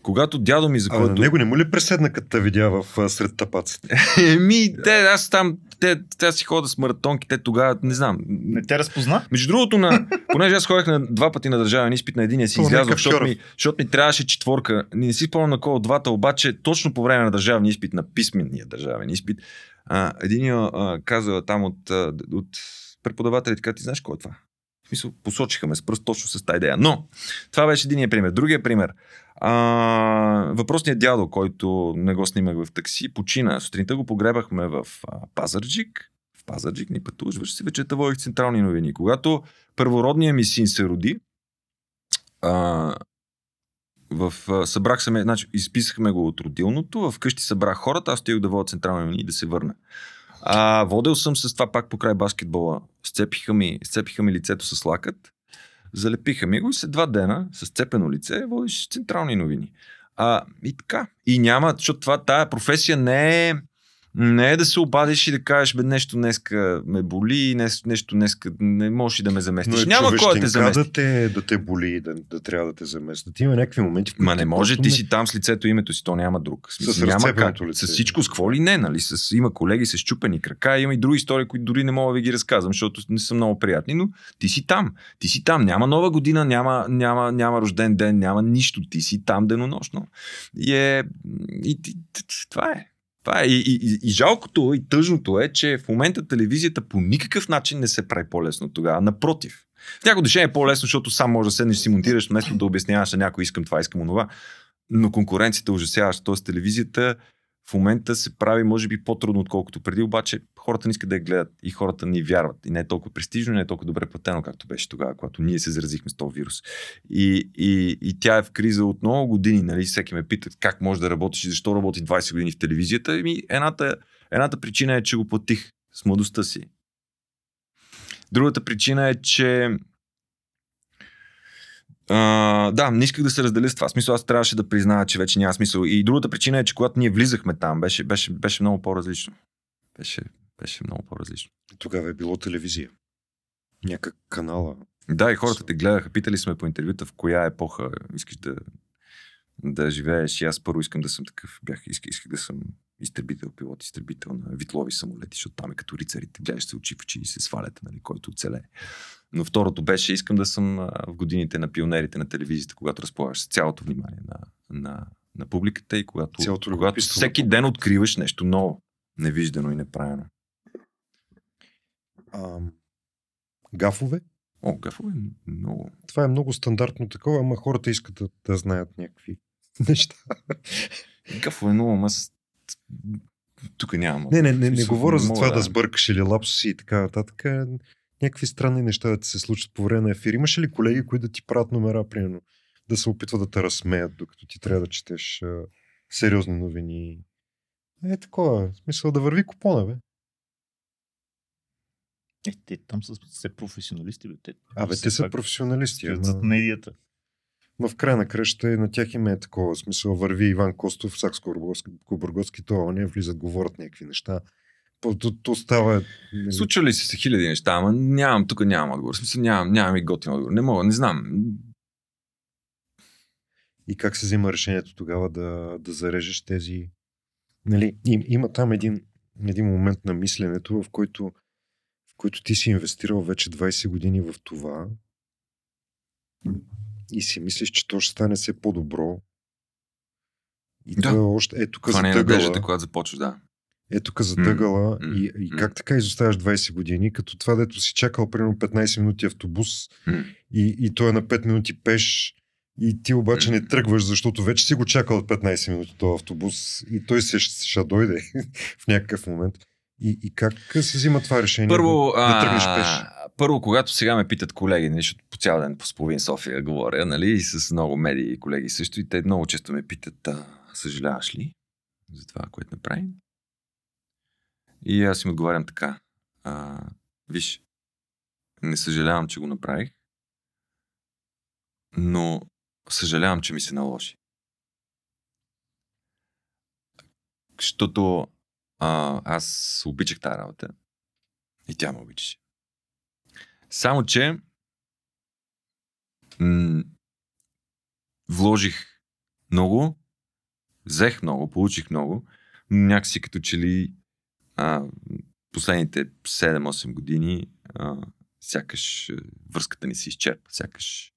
Когато дядо ми, за А на който... него не му ли преседна, като те видя в сред тапаците? Еми, те, аз там, те, те си хода с маратонки, те тогава, не знам. Не те разпозна? Между другото, на, понеже аз ходех на два пъти на държавен изпит, на единия си излязох, защото ми, защото ми трябваше четворка. Не си спомням на кой от двата, обаче точно по време на държавен изпит, на писменния държавен изпит, а, един а, каза там от, от преподавателите, така ти знаеш кой е това? В смисъл, посочиха ме с пръст точно с тази идея. Но, това беше единия пример. Другия пример. А, въпросният дядо, който не го снимах в такси, почина. Сутринта го погребахме в а, Пазарджик. В Пазарджик ни пътуваш, се вечерта водих централни новини. Когато първородният ми син се роди, а, в, а, събрах се, значи, изписахме го от родилното, вкъщи събрах хората, аз стоях да водя централни новини и да се върна. А, водил съм с това пак покрай баскетбола. Сцепиха ми, сцепиха ми лицето с лакът, залепиха ми го и след два дена с цепено лице водиш централни новини. А, и така. И няма, защото това, тая професия не е, не е да се обадиш и да кажеш, бе, нещо днеска ме боли, нещо, нещо днеска не можеш и да ме Но заместиш. е няма кой да те замести. да те, да те боли да, да трябва да те заместят. Има някакви моменти, в които Ма не може, ти си там с лицето и името си, то няма друг. Смисъл, С няма как. лице. С всичко, с какво ли не, нали? С, има колеги с чупени крака, има и други истории, които дори не мога да ви ги разказвам, защото не са много приятни, но ти си там. Ти си там. Няма нова година, няма, няма, няма рожден ден, няма нищо. Ти си там денонощно. И, е, и, и, това е. Това е. И, и, и, жалкото и тъжното е, че в момента телевизията по никакъв начин не се прави по-лесно тогава. Напротив. Някои решение е по-лесно, защото сам можеш да седнеш и си монтираш, вместо да обясняваш на някой искам това, искам онова. Но конкуренцията е ужасяваща. Тоест телевизията в момента се прави, може би, по-трудно, отколкото преди, обаче хората не искат да я гледат и хората ни вярват. И не е толкова престижно, не е толкова добре платено, както беше тогава, когато ние се заразихме с този вирус. И, и, и тя е в криза от много години. Нали? Всеки ме пита как може да работиш и защо работи 20 години в телевизията. Еми, едната, едната причина е, че го платих с младостта си. Другата причина е, че а, да, не исках да се разделя с това. Смисъл, аз трябваше да призная, че вече няма смисъл. И другата причина е, че когато ние влизахме там, беше, беше, беше много по-различно. Беше, беше много по-различно. Тогава е било телевизия. Някак канала. Да, и хората те гледаха. Питали сме по интервюта в коя епоха искаш да, да живееш. И аз първо искам да съм такъв. Бях, исках, исках да съм изтребител, пилот, изтребител на витлови самолети, защото там е като рицарите. Гледаш се очи в очи и се свалят, нали, който оцелее. Но второто беше, искам да съм в годините на пионерите на телевизията, когато разполагаш с цялото внимание на, на, на публиката и когато, Цялото когато всеки ден откриваш нещо ново, невиждано и неправено. А, гафове? О, гафо е много. Това е много стандартно такова, ама хората искат да, да знаят някакви неща. Гафо е много, ама тук няма. Не, не, не, не Смисъл, говоря за това да сбъркаш или лапсуси и така нататък. Някакви странни неща да ти се случат по време на ефир. Имаш ли колеги, които да ти правят номера, примерно, да се опитват да те разсмеят, докато ти трябва да четеш а, сериозни новини? Е, такова. В смисъл да върви купона, бе. Е, те там са все професионалисти, бе. Те, Абе, те са професионалисти. Ама, зад медията. но в края на кръща и на тях им е такова. В смисъл върви Иван Костов, Сакско Кобъргоцки, това не влизат, говорят някакви неща. То, става... нали, Случвали се хиляди неща, ама нямам, тук нямам отговор. В смисъл нямам, нямам и готин отговор. Не мога, не знам. И как се взима решението тогава да, да зарежеш тези... Нали, им, има там един, един момент на мисленето, в който, в който ти си инвестирал вече 20 години в това и си мислиш, че то ще стане все по-добро. И Да. да. то е още е тук Това не е надеждата, когато започваш, да. Е тук затъгала М, и, и как така изоставяш 20 години, като това, дето си чакал примерно 15 минути автобус М. и, и той е на 5 минути пеш и ти обаче не тръгваш, защото вече си го чакал от 15 минути този автобус и той се ще, ще дойде в някакъв момент. И, и как се взима това решение Първо, да, да тръгнеш пеш? първо, когато сега ме питат колеги, нали, защото по цял ден по половин София говоря, нали, и с много медии и колеги също, и те много често ме питат, а, съжаляваш ли за това, което направим? И аз им отговарям така. А, виж, не съжалявам, че го направих, но съжалявам, че ми се наложи. Защото а, аз обичах тази работа и тя ме обичаше. Само, че м- вложих много, взех много, получих много, но някакси като че ли а, последните 7-8 години а, сякаш връзката ни се изчерпа, сякаш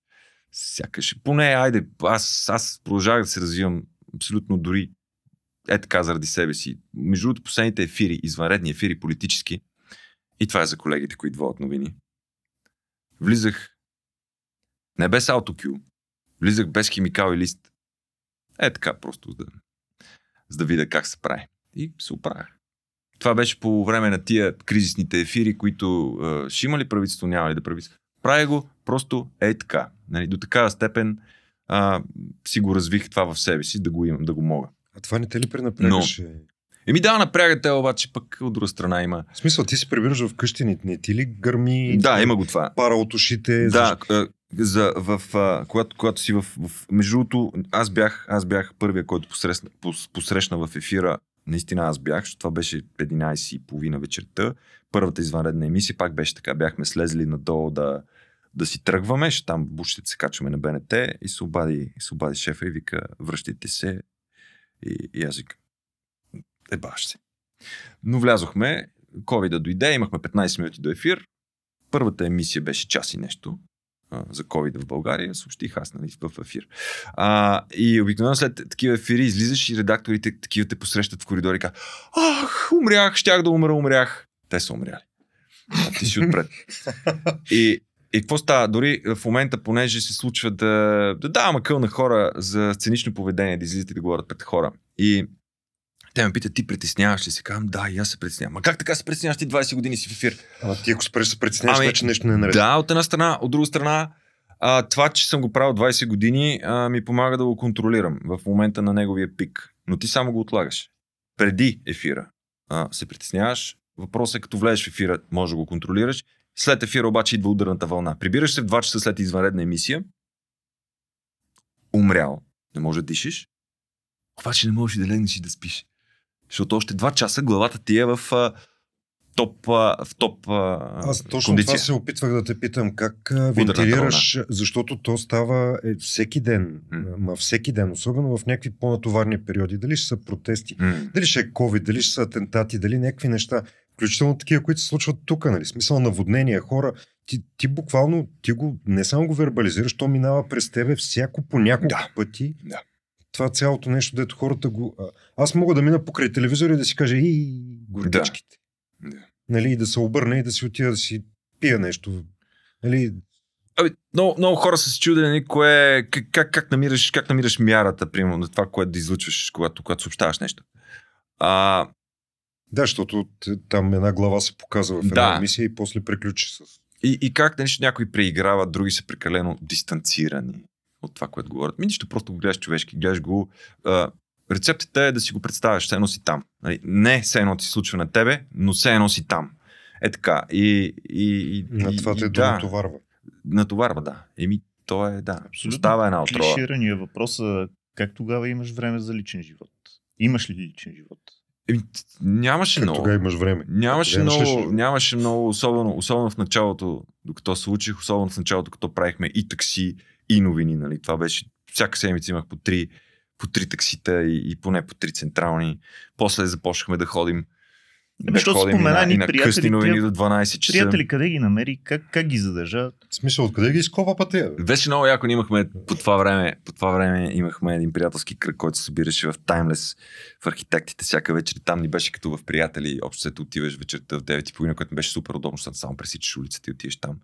сякаш, поне, айде, аз, аз продължавах да се развивам абсолютно дори е така заради себе си. Между другото, последните ефири, извънредни ефири, политически, и това е за колегите, които водят новини, влизах не без аутокю, влизах без химикал и лист. Е така, просто за да, за да видя как се прави. И се оправях. Това беше по време на тия кризисните ефири, които е, ще има ли правителство, няма ли да правителство. Прави го просто е така. Нали, до такава степен а, си го развих това в себе си, да го имам, да го мога. А това не те ли пренапрягаше? Еми да, напрягате, обаче пък от друга страна има. В смисъл, ти се прибираш вкъщи, не, не ти ли гърми Да, има го това. пара от ушите? Да, а, за, в, а, когато, когато си в, в... Между другото, аз бях, аз бях първия, който посрещна, пос, посрещна в ефира. Наистина аз бях, защото това беше 11.30 вечерта. Първата извънредна емисия пак беше така. Бяхме слезли надолу да, да си тръгваме, ще там бушите се качваме на БНТ и се обади, се обади шефа и вика, връщайте се. И, и аз викам, е се. Но влязохме, COVID да дойде, имахме 15 минути до ефир. Първата емисия беше час и нещо за COVID в България, съобщих аз нали, в ефир. А, и обикновено след такива ефири излизаш и редакторите такива те посрещат в коридори и казват, ах, умрях, щях да умра, умрях. Те са умряли. А ти си отпред. И, и какво става? Дори в момента, понеже се случва да, да давам акъл на хора за сценично поведение, да излизат и да говорят пред хора. И те ме питат, ти притесняваш ли се? Казвам, да, и аз се притеснявам. Ма как така се притесняваш? Ти 20 години си в ефир. Ама ти ако спреш се притесняваш, Ами, вече нещо не е наред. Да, от една страна. От друга страна, а, това, че съм го правил 20 години, а, ми помага да го контролирам в момента на неговия пик. Но ти само го отлагаш. Преди ефира а, се притесняваш. Въпросът е, като влезеш в ефира, може да го контролираш. След ефира обаче идва ударната вълна. Прибираш се в 2 часа след извънредна емисия. Умрял. Не може да дишиш. Обаче не можеш да легнеш и да спиш. Защото още 2 часа главата ти е в а, топ, а, в топ а, Аз точно кондиция. това се опитвах да те питам. Как а, вентилираш, защото то става е, всеки ден, ма всеки ден, особено в някакви по-натоварни периоди. Дали ще са протести, М. дали ще е COVID, дали ще са атентати, дали някакви неща, включително такива, които се случват тук, нали? Смисъл наводнения, хора. Ти, ти буквално, ти го не само го вербализираш, то минава през тебе всяко по няколко Да. пъти. Да. Това цялото нещо, дето хората го... Аз мога да мина покрай телевизора и да си кажа и гордичките. Да. Нали, и да се обърне и да си отида да си пия нещо. Нали, Абе, много, много хора са се чудени кое, как, как, как, намираш, как намираш мярата, примерно, на това, което да излъчваш, когато, когато съобщаваш нещо. А, да, защото там една глава се показва в една Да. емисия и после приключи с... И, и как нещо някои преиграват, други са прекалено дистанцирани от това, което говорят. Ми нищо, просто го гледаш човешки, гледаш го. А, рецептата е да си го представяш, все едно си там. Нали, Не все едно ти се случва на тебе, но все едно си там. Е така. И, и, и, На това и, те да, натоварва. натоварва, да. Еми, то е, да. Абсолютно Остава една отрова. Клиширания е как тогава имаш време за личен живот? Имаш ли личен живот? Еми, нямаше Как много. тогава имаш време? Нямаше имаш много, лично. нямаше много, особено, особено в началото, докато се учих, особено в началото, като правихме и такси, и новини. Нали? Това беше, всяка седмица имах по три, по три таксита и, и поне по три централни. После започнахме да ходим. Да Защото ходим и спомена на, ни и на приятели, късни новини прият- до 12 часа. Приятели, къде ги намери? Как, как ги задържа? В смисъл, откъде ги изкопа пътя? бе? Беше много яко, ние имахме по това време, по това време имахме един приятелски кръг, който се събираше в Таймлес в архитектите всяка вечер. Там ни беше като в приятели. Общо се отиваш вечерта в 9.30, което беше супер удобно, защото само пресичаш улицата и отиваш там.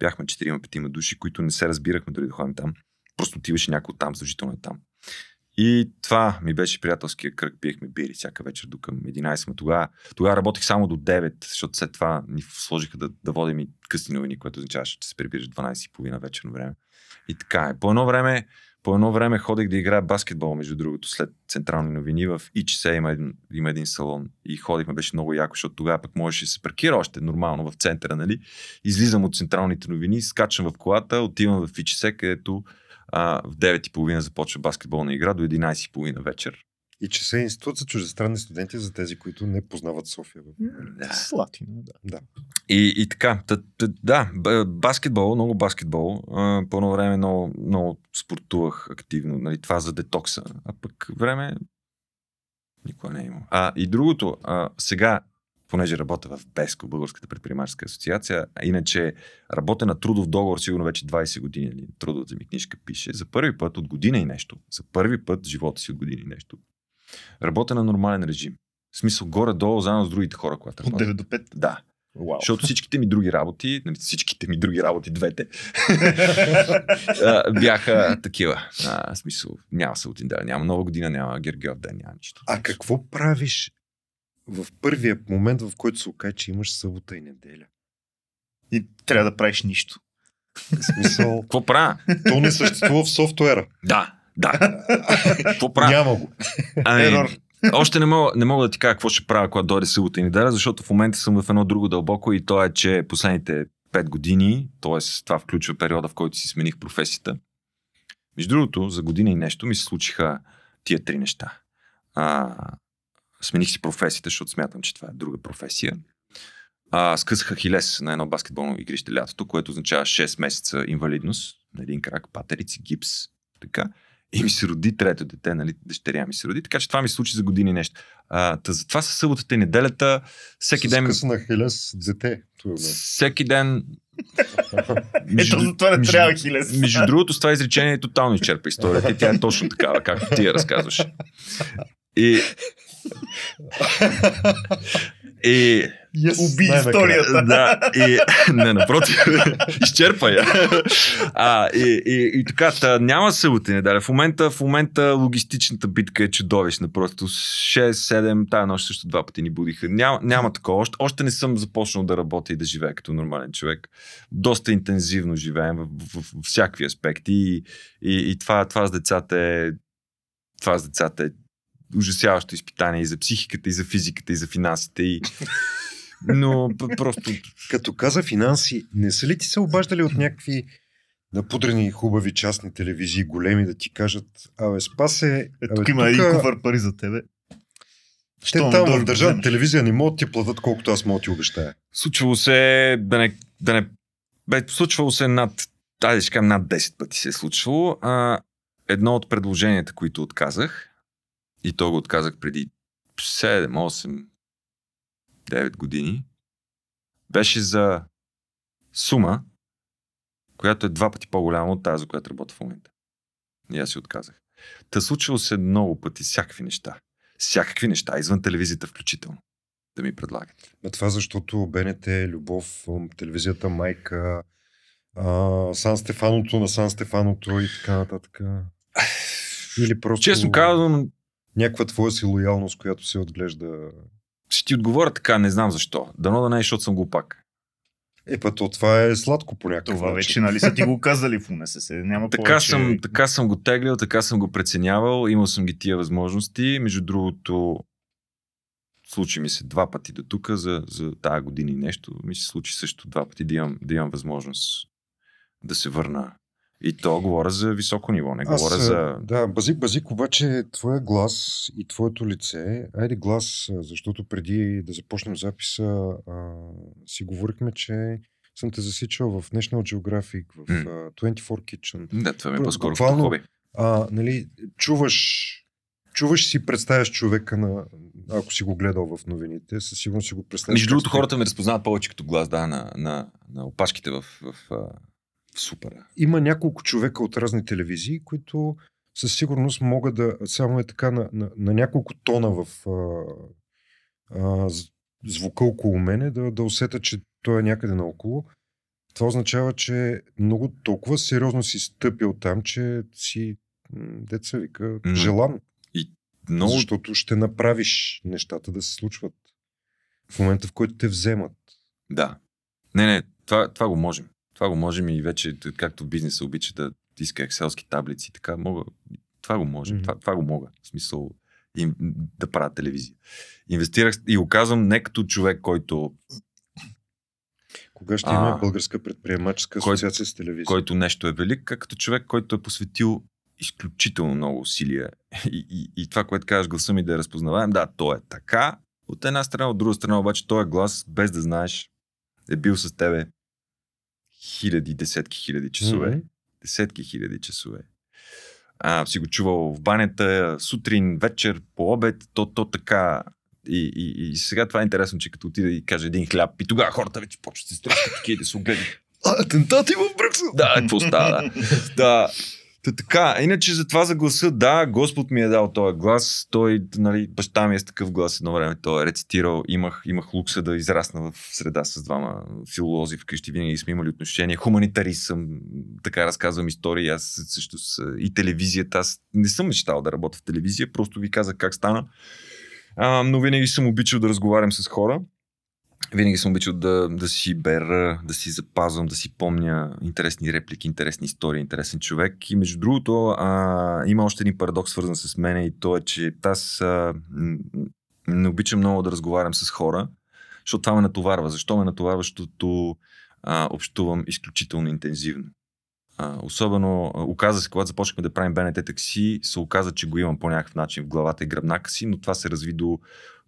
Бяхме 4-5 души, които не се разбирахме дори да ходим там. Просто отиваше някой там, задължително е там. И това ми беше приятелския кръг. Пиехме бири всяка вечер до към 11. Ма тогава, тогава работех само до 9, защото след това ни сложиха да, да водим и късни новини, което означаваше, че се прибираш 12.30 вечерно време. И така е. По едно време, по едно време ходех да играя баскетбол, между другото, след централни новини в ИЧС има един, има един салон. И ходихме, беше много яко, защото тогава пък можеше да се паркира още нормално в центъра, нали? Излизам от централните новини, скачам в колата, отивам в ИЧС, където а, в 9.30 започва баскетболна игра до 11.30 вечер. И че се е институт за чуждестранни студенти за тези, които не познават София. Да. Слатина, да. Да. И, и така, тъ, тъ, да, баскетбол, много баскетбол. По едно време много, много спортувах активно, нали, това за детокса. А пък време никога не е имал. А и другото, а, сега, понеже работя в БЕСКО, Българската предприемаческа асоциация, а иначе работя на трудов договор сигурно вече 20 години. Нали, трудовата ми книжка пише. За първи път от година и нещо, за първи път живота си от година и нещо, работя на нормален режим. В смисъл, горе-долу, заедно с другите хора, когато От работя. 9 до 5. Да. Вау. Защото всичките ми други работи, нали, всичките ми други работи, двете, бяха такива. А, смисъл, няма Саутин ден, няма Нова година, няма Гергиов ден, няма нищо. А какво правиш в първия момент, в който се окаже, че имаш събота и неделя? И трябва да правиш нищо. В смисъл, Какво правя? то не съществува в софтуера. Да, да. Какво правя? Няма го. Ами, Ерор. Още не мога, не мога да ти кажа какво ще правя, когато дойде събота и неделя, защото в момента съм в едно друго дълбоко и то е, че последните 5 години, т.е. това включва периода, в който си смених професията. Между другото, за година и нещо ми се случиха тия три неща. А, смених си професията, защото смятам, че това е друга професия. А, скъсах Ахилес на едно баскетболно игрище лятото, което означава 6 месеца инвалидност на един крак, патерици, гипс, така. И ми се роди трето дете, нали, дъщеря ми се роди, така че това ми се случи за години нещо. А, та, затова са съботата и неделята, всеки С ден... късна хилес дете. Това е. Всеки ден... Ето за това не между- трябва хилес. Между другото, с това изречение тотално изчерпа историята и тя е точно такава, както ти я разказваш. И... И... Yes, Уби историята. Да, и... Не, напротив. Изчерпа я. А, и, и, и така, та, няма събота и неделя. В момента, в момента логистичната битка е чудовищна. Просто 6-7, тая нощ също два пъти ни будиха. Няма, няма такова. Още, още не съм започнал да работя и да живея като нормален човек. Доста интензивно живеем в, в, в, в всякакви аспекти. И, и, и това, това с децата е това с децата е ужасяващо изпитание и за психиката, и за физиката, и за финансите. И... Но просто Като каза финанси, не са ли ти се обаждали от някакви напудрени хубави частни телевизии, големи, да ти кажат, абе, спасе, Е, тук има един куфар пари за тебе. те там в вземеш. телевизия не могат да ти платят колкото аз мога ти обещая. Случвало се да не, да не бе, случвало се над, айде ще кажем, над 10 пъти се е случвало. А, едно от предложенията, които отказах, и то го отказах преди 7, 8, 9 години, беше за сума, която е два пъти по-голяма от тази, за която работя в момента. И аз си отказах. Та случвало се много пъти всякакви неща. Всякакви неща, извън телевизията включително, да ми предлагат. Ма това защото БНТ, Любов, телевизията Майка, а, Сан Стефаното на Сан Стефаното и така нататък. Или просто Честно казвам, някаква твоя си лоялност, която се отглежда. ще ти отговоря така, не знам защо. Дано да не е, защото съм глупак. Е, па то това е сладко по някакъв Това начин. вече, нали са ти го казали в УНСС. Няма Така, повече... съм, така съм го теглил, така съм го преценявал, имал съм ги тия възможности. Между другото, случи ми се два пъти до тук за, за тази година и нещо. Ми се случи също два пъти да имам, да имам възможност да се върна. И то говоря за високо ниво, не говоря а, за... Да, Базик, Базик, обаче твоя глас и твоето лице, айде глас, защото преди да започнем записа а, си говорихме, че съм те засичал в National Geographic, в М. а, 24 Kitchen. Да, това ми е по-скоро буквално- като хоби. А, нали, чуваш, чуваш си, представяш човека на, ако си го гледал в новините, със сигурност си го представяш. Между другото, хората ме разпознават повече като глас, да, на, на, на опашките в, в, в, в супера. има няколко човека от разни телевизии, които със сигурност могат да, само е така на, на, на няколко тона в а, а, звука около мене, да, да усета, че той е някъде наоколо. Това означава, че много толкова сериозно си стъпил там, че си, деца вика, желан. Много, Защото ще направиш нещата да се случват в момента, в който те вземат. Да. Не, не, това, това го можем. Това го можем и вече, както бизнеса обича да иска екселски таблици, така мога. Това го можем. Мгм. Това, това го мога. В смисъл им, да правя телевизия. Инвестирах и го казвам не като човек, който, Кога ще А. има българска предприемаческа асоциация с телевизия? който нещо е велик, а като човек, който е посветил изключително много усилия. И, и, и това, което казваш, гласа ми да е разпознаваем, да, то е така. От една страна, от друга страна, обаче, този глас, без да знаеш, е бил с тебе хиляди, десетки хиляди часове. Мгм. десетки хиляди часове. А, си го чувал в банята, сутрин, вечер, по обед, то, то така. И, и, и сега това е интересно, че като отида и каже един хляб, и тогава хората вече почват се стрескат такива да се огледат. Атентати в Брюксел! Да, какво става? Да. Та, така, иначе за това за гласа, да, Господ ми е дал този глас. Той, нали, баща ми е с такъв глас едно време, той е рецитирал. Имах, имах лукса да израсна в среда с двама филолози вкъщи, винаги сме имали отношения. Хуманитарист съм, така разказвам истории. Аз също с и телевизията. Аз не съм мечтал да работя в телевизия, просто ви казах как стана. А, но винаги съм обичал да разговарям с хора. Винаги съм обичал да, да си бера, да си запазвам, да си помня интересни реплики, интересни истории, интересен човек. И между другото, а, има още един парадокс, свързан с мен, и то е, че аз а, не обичам много да разговарям с хора, защото това ме натоварва. Защо ме натоварва? Защото а, общувам изключително интензивно. А, особено, а, оказа се, когато започнахме да правим БНТ такси, се оказа, че го имам по някакъв начин в главата и гръбнака си, но това се разви до,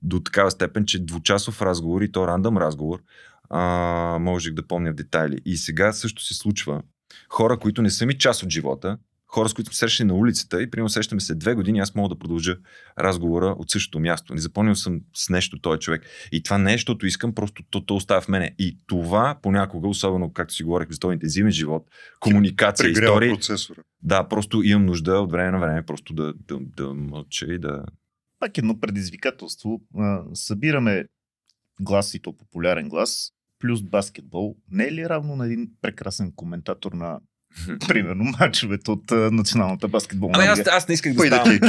до такава степен, че двучасов разговор и то рандъм разговор, а, можех да помня в детайли. И сега също се случва. Хора, които не са ми част от живота, хора, с които срещали на улицата и примерно срещаме се две години, аз мога да продължа разговора от същото място. Не запомнил съм с нещо този човек. И това не е, защото искам, просто то, то остава в мене. И това понякога, особено както си говорих за този интензивен живот, комуникация, Прегрява истории, процесора. да, просто имам нужда от време на време просто да, да, да мълча и да... Пак едно предизвикателство. Събираме глас и то популярен глас, плюс баскетбол. Не е ли равно на един прекрасен коментатор на, примерно, мачовете от а, Националната баскетболна Ами аз, лига? аз не исках да ставам. е?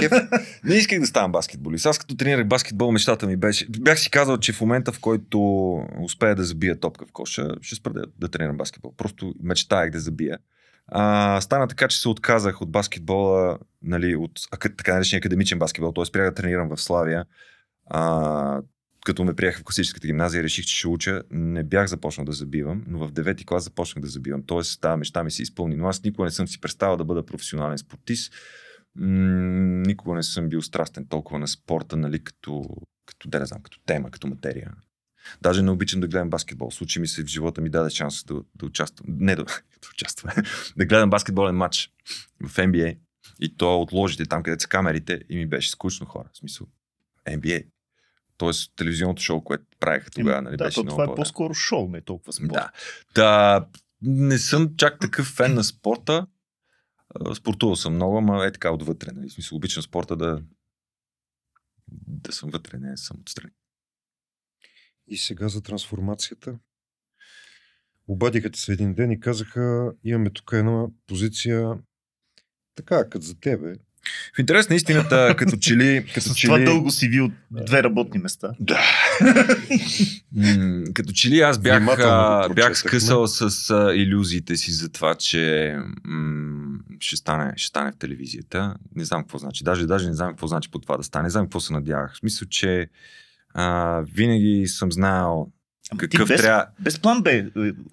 Не исках да ставам баскетболист. Аз като тренирах баскетбол, мечтата ми беше. Бях си казал, че в момента, в който успея да забия топка в коша, ще спра да, да тренирам баскетбол. Просто мечтаях да забия. А, стана така, че се отказах от баскетбола, нали, от ака- така наречения академичен баскетбол, т.е. спрях да тренирам в Славия. А, като ме приеха в класическата гимназия, реших, че ще уча. Не бях започнал да забивам, но в девети клас започнах да забивам. Тоест, тази мечта ми се изпълни. Но аз никога не съм си представил да бъда професионален спортист. М, никога не съм бил страстен толкова на спорта, нали, като, като, да не знам, като тема, като материя. Даже не обичам да гледам баскетбол. Случи ми се в живота ми даде шанс да, да участвам. Не да, да участвам. да гледам баскетболен матч в NBA. И то отложите там, където са камерите и ми беше скучно хора. В смисъл, NBA. Тоест телевизионното шоу, което правеха тогава, нали, да, беше то, много това е по-скоро шоу, не толкова спорт. Да. Та, не съм чак такъв фен на спорта. Спортувал съм много, ама е така отвътре. Нали? В смисъл, обичам спорта да, да съм вътре, не съм отстрани. И сега за трансформацията. Обадиха ти се един ден и казаха, имаме тук една позиция, така, като за тебе. В интерес на истината, като че ли... Като С че това ли... дълго си ви от две работни места. Да. М, като че ли аз бях, а, бях скъсал с а, иллюзиите си за това, че м- ще, стане, ще стане в телевизията. Не знам какво значи. Даже, даже не знам какво значи по това да стане. Не знам какво се надявах. В смисъл, че а, винаги съм знаел Ама какъв без, трябва, без план Б.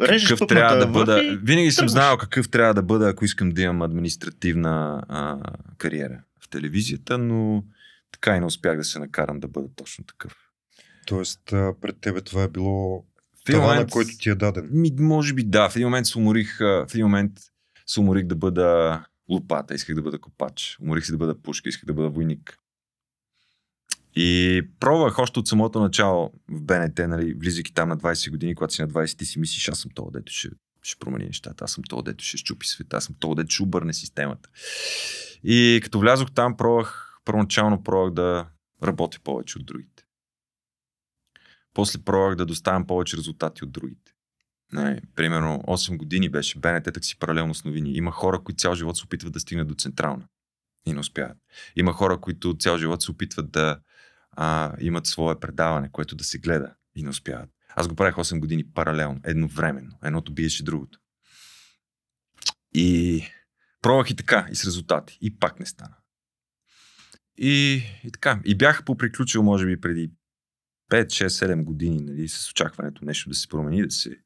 Режеш какъв трябва да бъда. и Винаги съм знал какъв трябва да бъда, ако искам да имам административна а, кариера в телевизията, но така и не успях да се накарам да бъда точно такъв. Тоест, а, пред тебе това е било тавана, момент- който ти е даден. Ми, може би да. В един момент се уморих, в един момент се уморих да бъда лопата, исках да бъда копач. Уморих се да бъда пушка, исках да бъда войник. И пробвах още от самото начало в БНТ, нали, влизайки там на 20 години, когато си на 20 ти си мислиш, аз съм това, дето ще, ще промени нещата, аз съм това, дето ще щупи света, аз съм това, дето ще обърне системата. И като влязох там, пробвах, първоначално пробвах да работя повече от другите. После пробвах да доставям повече резултати от другите. Не, примерно 8 години беше БНТ так си паралелно с новини. Има хора, които цял живот се опитват да стигнат до централна и не успяват. Има хора, които цял живот се опитват да а, имат свое предаване, което да се гледа и не успяват. Аз го правих 8 години паралелно, едновременно. Едното биеше другото. И пробвах и така, и с резултати. И пак не стана. И, и така. И бях поприключил, може би, преди 5, 6, 7 години, нали, с очакването нещо да се промени, да, се,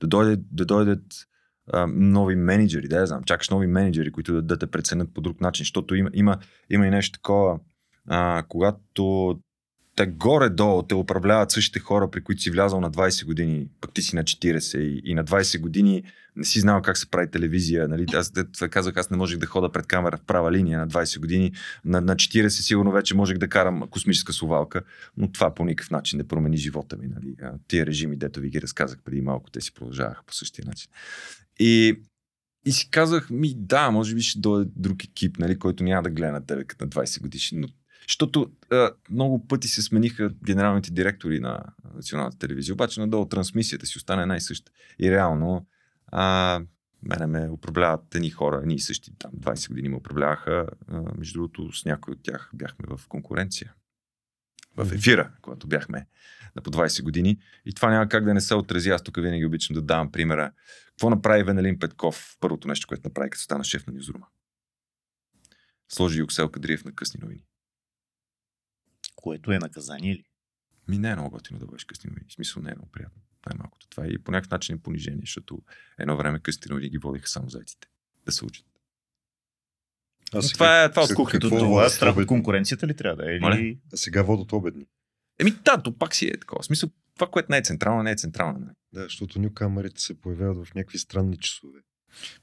да, дойде, да дойдат а, нови менеджери, да я знам, чакаш нови менеджери, които да, да те преценят по друг начин, защото има, има, има и нещо такова, а, когато те горе-долу те управляват същите хора, при които си влязал на 20 години, пък ти си на 40 и, и на 20 години не си знал как се прави телевизия. Нали? Аз това казах, аз не можех да хода пред камера в права линия на 20 години. На, на 40 сигурно вече можех да карам космическа совалка, но това по никакъв начин не промени живота ми. Нали? Тия режими, дето ви ги разказах преди малко, те си продължаваха по същия начин. И, и си казах, ми да, може би ще дойде друг екип, нали, който няма да гледа на тебе като на 20 годишни. Но, защото а, много пъти се смениха генералните директори на националната телевизия, обаче надолу трансмисията си остане една и съща. И реално а, мене ме управляват едни хора, едни и същи, там 20 години ме управляваха. А, между другото, с някой от тях бяхме в конкуренция. В ефира, когато бяхме на по 20 години. И това няма как да не се отрази. Аз тук винаги обичам да давам примера. Какво направи Венелин Петков? Първото нещо, което направи, като стана шеф на Нюзрума. Сложи Юксел Кадриев на късни новини. Което е наказание ли? Ми не е много готино да бъдеш късни новини. В смисъл не е много приятно. Най-малкото. Това е и по някакъв начин е понижение, защото едно време късни новини ги водиха само зайците. Да се учат. А Но това е- това от кухнята. Това е страх от конкуренцията ли трябва да е? Или... А сега водят обедни. Еми да, то пак си е такова. В смисъл, това, което не е централно, не е централно. нали? Да, защото нюкамерите се появяват в някакви странни часове.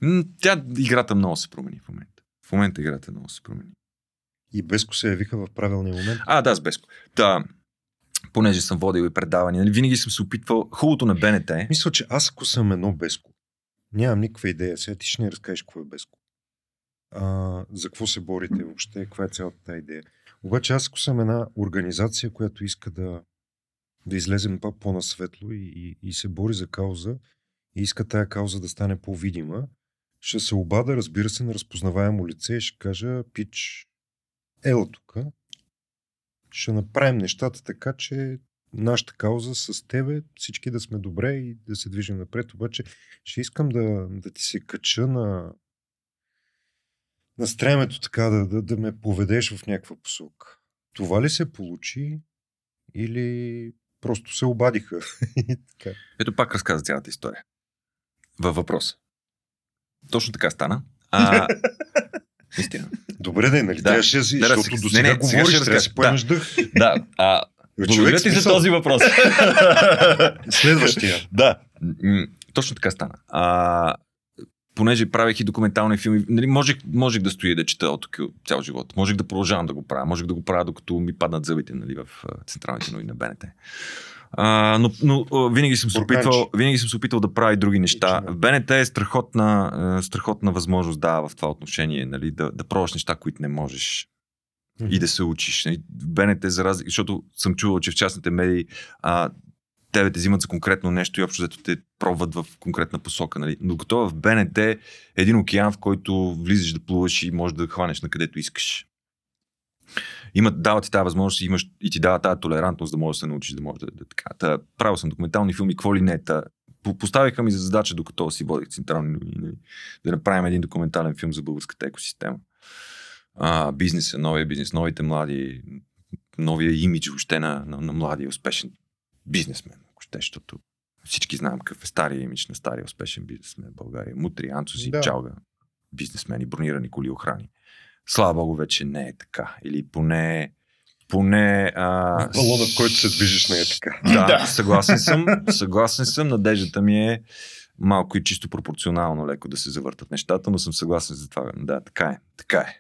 М, Тя играта много се промени в момента. В момента играта много се промени. И Беско се явиха в правилния момент. А, да, с Беско. Да, понеже съм водил и предавания, нали, винаги съм се опитвал. Хубавото на БНТ е, Мисля, че аз ако съм едно Беско, нямам никаква идея. Сега ти ще ни разкажеш какво е Беско. А, за какво се борите въобще, каква е цялата тази идея. Обаче аз ако съм една организация, която иска да, да излезем по-насветло и, и, и се бори за кауза и иска тая кауза да стане по-видима, ще се обада, разбира се, на разпознаваемо лице и ще кажа, пич, ела тук, ще направим нещата така, че нашата кауза с тебе, всички да сме добре и да се движим напред. Обаче ще искам да, да ти се кача на, на стремето така, да, да, да ме поведеш в някаква посока. Това ли се получи или просто се обадиха? Ето пак разказа цялата история. Във въпроса. Точно така стана. А, Истина. Добре, да, нали? Да. Трябваше да Да, да, защото сега- до не, сега не, сега говориш, ще трябва да си поемеш дъх. Да, а, благодаря ти за този въпрос. Следващия. да, точно така стана. А, понеже правех и документални филми, нали, можех, можех да стоя и да чета от цял живот. Можех да продължавам да го правя. Можех да го правя докато ми паднат зъбите нали, в централните новини на БНТ. А, но, но винаги, съм се опитвал, винаги съм се опитвал да правя и други неща. Лично. БНТ е страхотна, страхотна възможност да, в това отношение, нали, да, да пробваш неща, които не можеш и да се учиш. Нали, В БНТ за разлика, защото съм чувал, че в частните медии а, тебе те взимат за конкретно нещо и общо взето те пробват в конкретна посока. Нали. Но като в БНТ е един океан, в който влизаш да плуваш и можеш да хванеш на където искаш. Имат, дават ти тази възможност имаш, и ти дават тази толерантност да можеш да се научиш, да можеш да, да така. Та, правил съм документални филми, какво ли не. Та, поставиха ми за задача, докато си водих централни новини, нали, да направим един документален филм за българската екосистема. А, бизнеса, новия бизнес, новите млади, новия имидж въобще на, на, на младия успешен бизнесмен, ако ще, защото всички знаем какъв е стария имидж на стария успешен бизнесмен в България. Мутри, Анцузи, да. Чалга, бизнесмени, бронирани коли, охрани. Слава Богу, вече не е така. Или поне поне... А... Балона, в който се движиш, не е така. Да, да, съгласен съм. Съгласен съм. Надеждата ми е малко и чисто пропорционално леко да се завъртат нещата, но съм съгласен за това. Да, така е. Така е.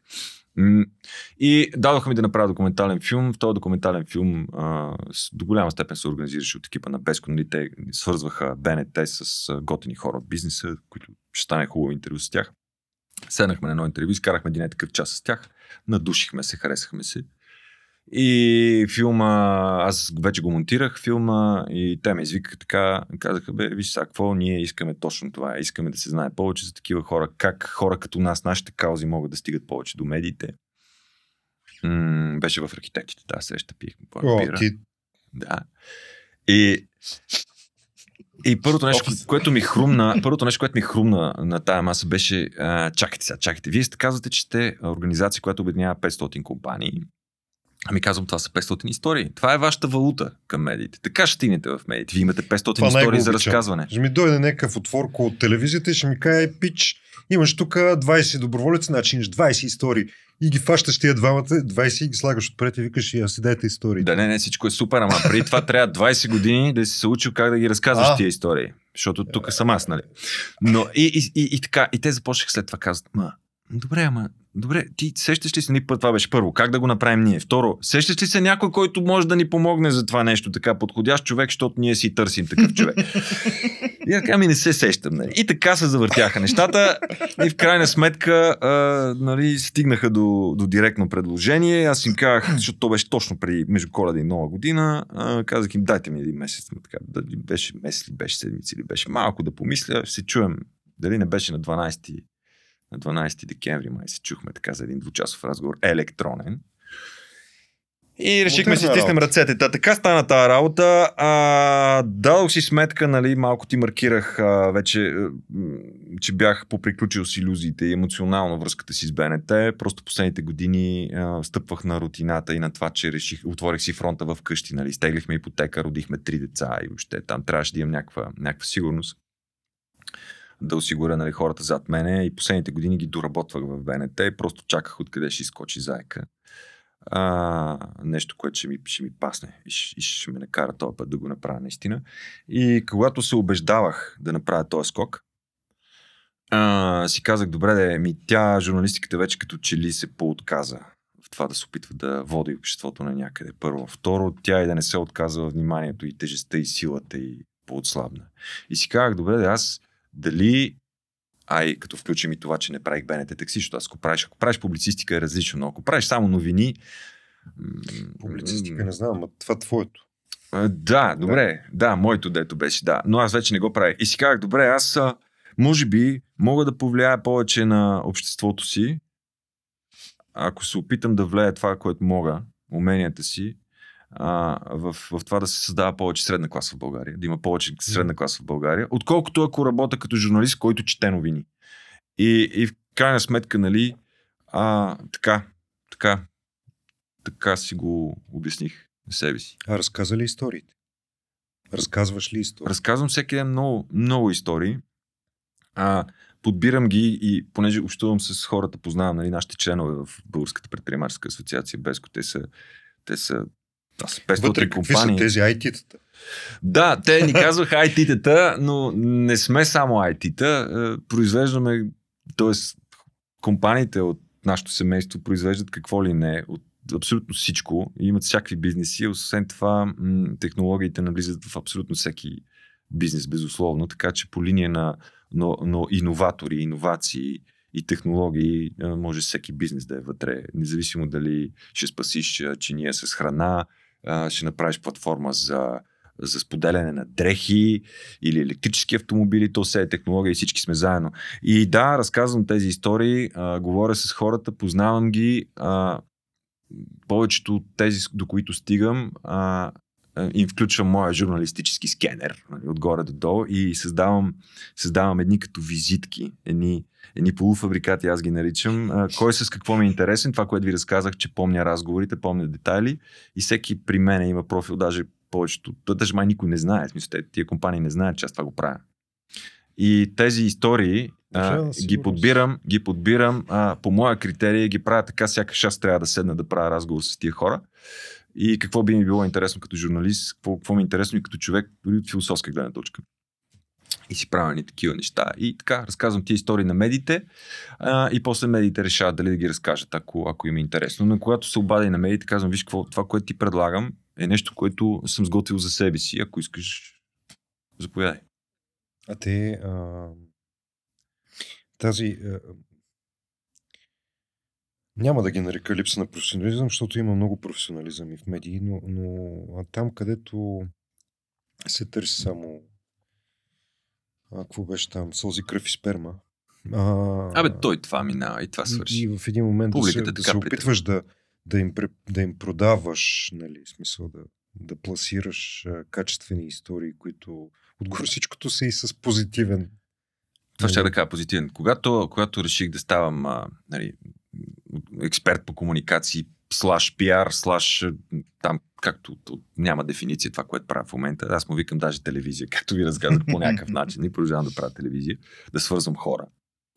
И дадоха ми да направя документален филм. В този документален филм а, до голяма степен се организираше от екипа на Беско. Нали, те свързваха БНТ с готини хора от бизнеса, които ще стане хубаво интервю с тях. Седнахме на едно интервю, изкарахме един такъв час с тях, надушихме се, харесахме се. И филма, аз вече го монтирах филма и те ме извикаха така, казаха, бе, виж сега какво, ние искаме точно това, искаме да се знае повече за такива хора, как хора като нас, нашите каузи могат да стигат повече до медиите. М- беше в архитектите, да, среща пихме по О, ти... Да. И и първото нещо, което ми хрумна, първото нещо, което ми хрумна на тая маса беше, а, чакайте сега, чакайте. Вие сте казвате, че сте организация, която обединява 500 компании. Ами казвам, това са 500 истории. Това е вашата валута към медиите. Така ще стигнете в медиите. Вие имате 500 това истории за разказване. Ще ми дойде някакъв отворко от телевизията и ще ми каже, пич, имаш тук 20 доброволеци, значи имаш 20 истории. И ги фащаш тия двамата, 20 и ги слагаш отпред и викаш, я си дайте истории. Да, не, не, всичко е супер, ама преди това трябва 20 години да си се учил как да ги разказваш а. тия истории. Защото тук съм аз, нали? Но и, и, и, и, така, и те започнаха след това казват, ма, добре, ама Добре, ти сещаш ли се ни път, това беше първо, как да го направим ние? Второ, сещаш ли се някой, който може да ни помогне за това нещо, така подходящ човек, защото ние си търсим такъв човек? И така ми не се сещам. Нали? И така се завъртяха нещата и в крайна сметка а, нали, стигнаха до, до директно предложение. Аз им казах, защото то беше точно преди между коледа и нова година, а, казах им дайте ми един месец. Така, дали беше месец ли, беше седмици или беше малко да помисля, се чуем дали не беше на 12 на 12 декември май се чухме така за един двучасов разговор, електронен. И решихме си стиснем ръцете. Та, така стана тази работа. А, дадох си сметка, нали, малко ти маркирах а, вече, че бях поприключил с иллюзиите и емоционално връзката си с БНТ. Просто последните години а, стъпвах на рутината и на това, че реших, отворих си фронта в къщи, нали, стеглихме ипотека, родихме три деца и въобще там трябваше да имам някаква, някаква сигурност да осигуря нали, хората зад мене и последните години ги доработвах в БНТ и просто чаках откъде ще изкочи заека. А, нещо, което ще ми, ще ми пасне и ще, ще ме накара този път да го направя наистина. И когато се убеждавах да направя този скок, а, си казах, добре, да ми тя, журналистиката вече като че ли се поотказа в това да се опитва да води обществото на някъде. Първо. Второ, тя и да не се отказва вниманието и тежестта и силата и поотслабна. И си казах, добре, да аз дали а и като включим и това, че не правих БНТ такси, защото аз ако правиш, ако правиш публицистика е различно, но ако правиш само новини... Публицистика не знам, а това е твоето. Да, добре, да. да, моето дето беше, да, но аз вече не го правих. И си казах, добре, аз може би мога да повлияя повече на обществото си, ако се опитам да влея това, което мога, уменията си, а, в, в това да се създава повече средна класа в България, да има повече средна класа в България, отколкото ако работя като журналист, който чете новини. И, и в крайна сметка, нали, а, така, така, така си го обясних на себе си. А разказа ли историите? Разказваш ли истории? Разказвам всеки ден много, много истории. А, подбирам ги и понеже общувам с хората, познавам нали, нашите членове в Българската предприемаческа асоциация, без те са, те са с 500 Вътре, компании. Какви са тези IT-тата? Да, те ни казваха IT-тата, но не сме само IT-та. Е, произвеждаме, т.е. компаниите от нашето семейство произвеждат какво ли не, от абсолютно всичко. Имат всякакви бизнеси. Освен това, технологиите навлизат в абсолютно всеки бизнес, безусловно. Така че по линия на но, но иноватори, иновации, и технологии, може всеки бизнес да е вътре, независимо дали ще спасиш чиния с храна, ще направиш платформа за, за споделяне на дрехи или електрически автомобили, то все е технология и всички сме заедно. И да, разказвам тези истории, а, говоря с хората, познавам ги. А, повечето от тези, до които стигам, а, им включвам моя журналистически скенер, нали, отгоре до долу и създавам, създавам едни като визитки, едни, едни полуфабрикати, аз ги наричам. А, кой с какво ми е интересен, това, което ви разказах, че помня разговорите, помня детайли и всеки при мен има профил, даже повечето, даже май никой не знае, смисъл, тия компании не знаят, че аз това го правя. И тези истории а, ги подбирам, ги подбирам а, по моя критерия и ги правя така, сякаш аз трябва да седна да правя разговор с тия хора. И какво би ми било интересно като журналист, какво, какво ми е интересно и като човек, дори от философска гледна точка. И си правя ни такива неща. И така, разказвам тия истории на медиите а, и после медиите решават дали да ги разкажат, ако, ако им е интересно. Но когато се обадя и на медиите, казвам, виж какво, това, което ти предлагам, е нещо, което съм сготвил за себе си. Ако искаш, заповядай. А те а, тази а, няма да ги нарека липса на професионализъм, защото има много професионализъм и в медии, но, но там, където се търси само а, какво беше там, сълзи, кръв и сперма. А, Абе, той това минава и това свърши. И, в един момент да се, Публиката да се опитваш да, да, им, да им продаваш, нали, смисъл да, да пласираш а, качествени истории, които отгоре всичкото са и с позитивен. Това ще Нали? да кажа позитивен. Когато, когато реших да ставам а, нали, експерт по комуникации, слаш пиар, слаш а, там, както няма дефиниция това, което правя в момента. Аз му викам даже телевизия, както ви разказах по някакъв начин. И продължавам да правя телевизия, да свързвам хора.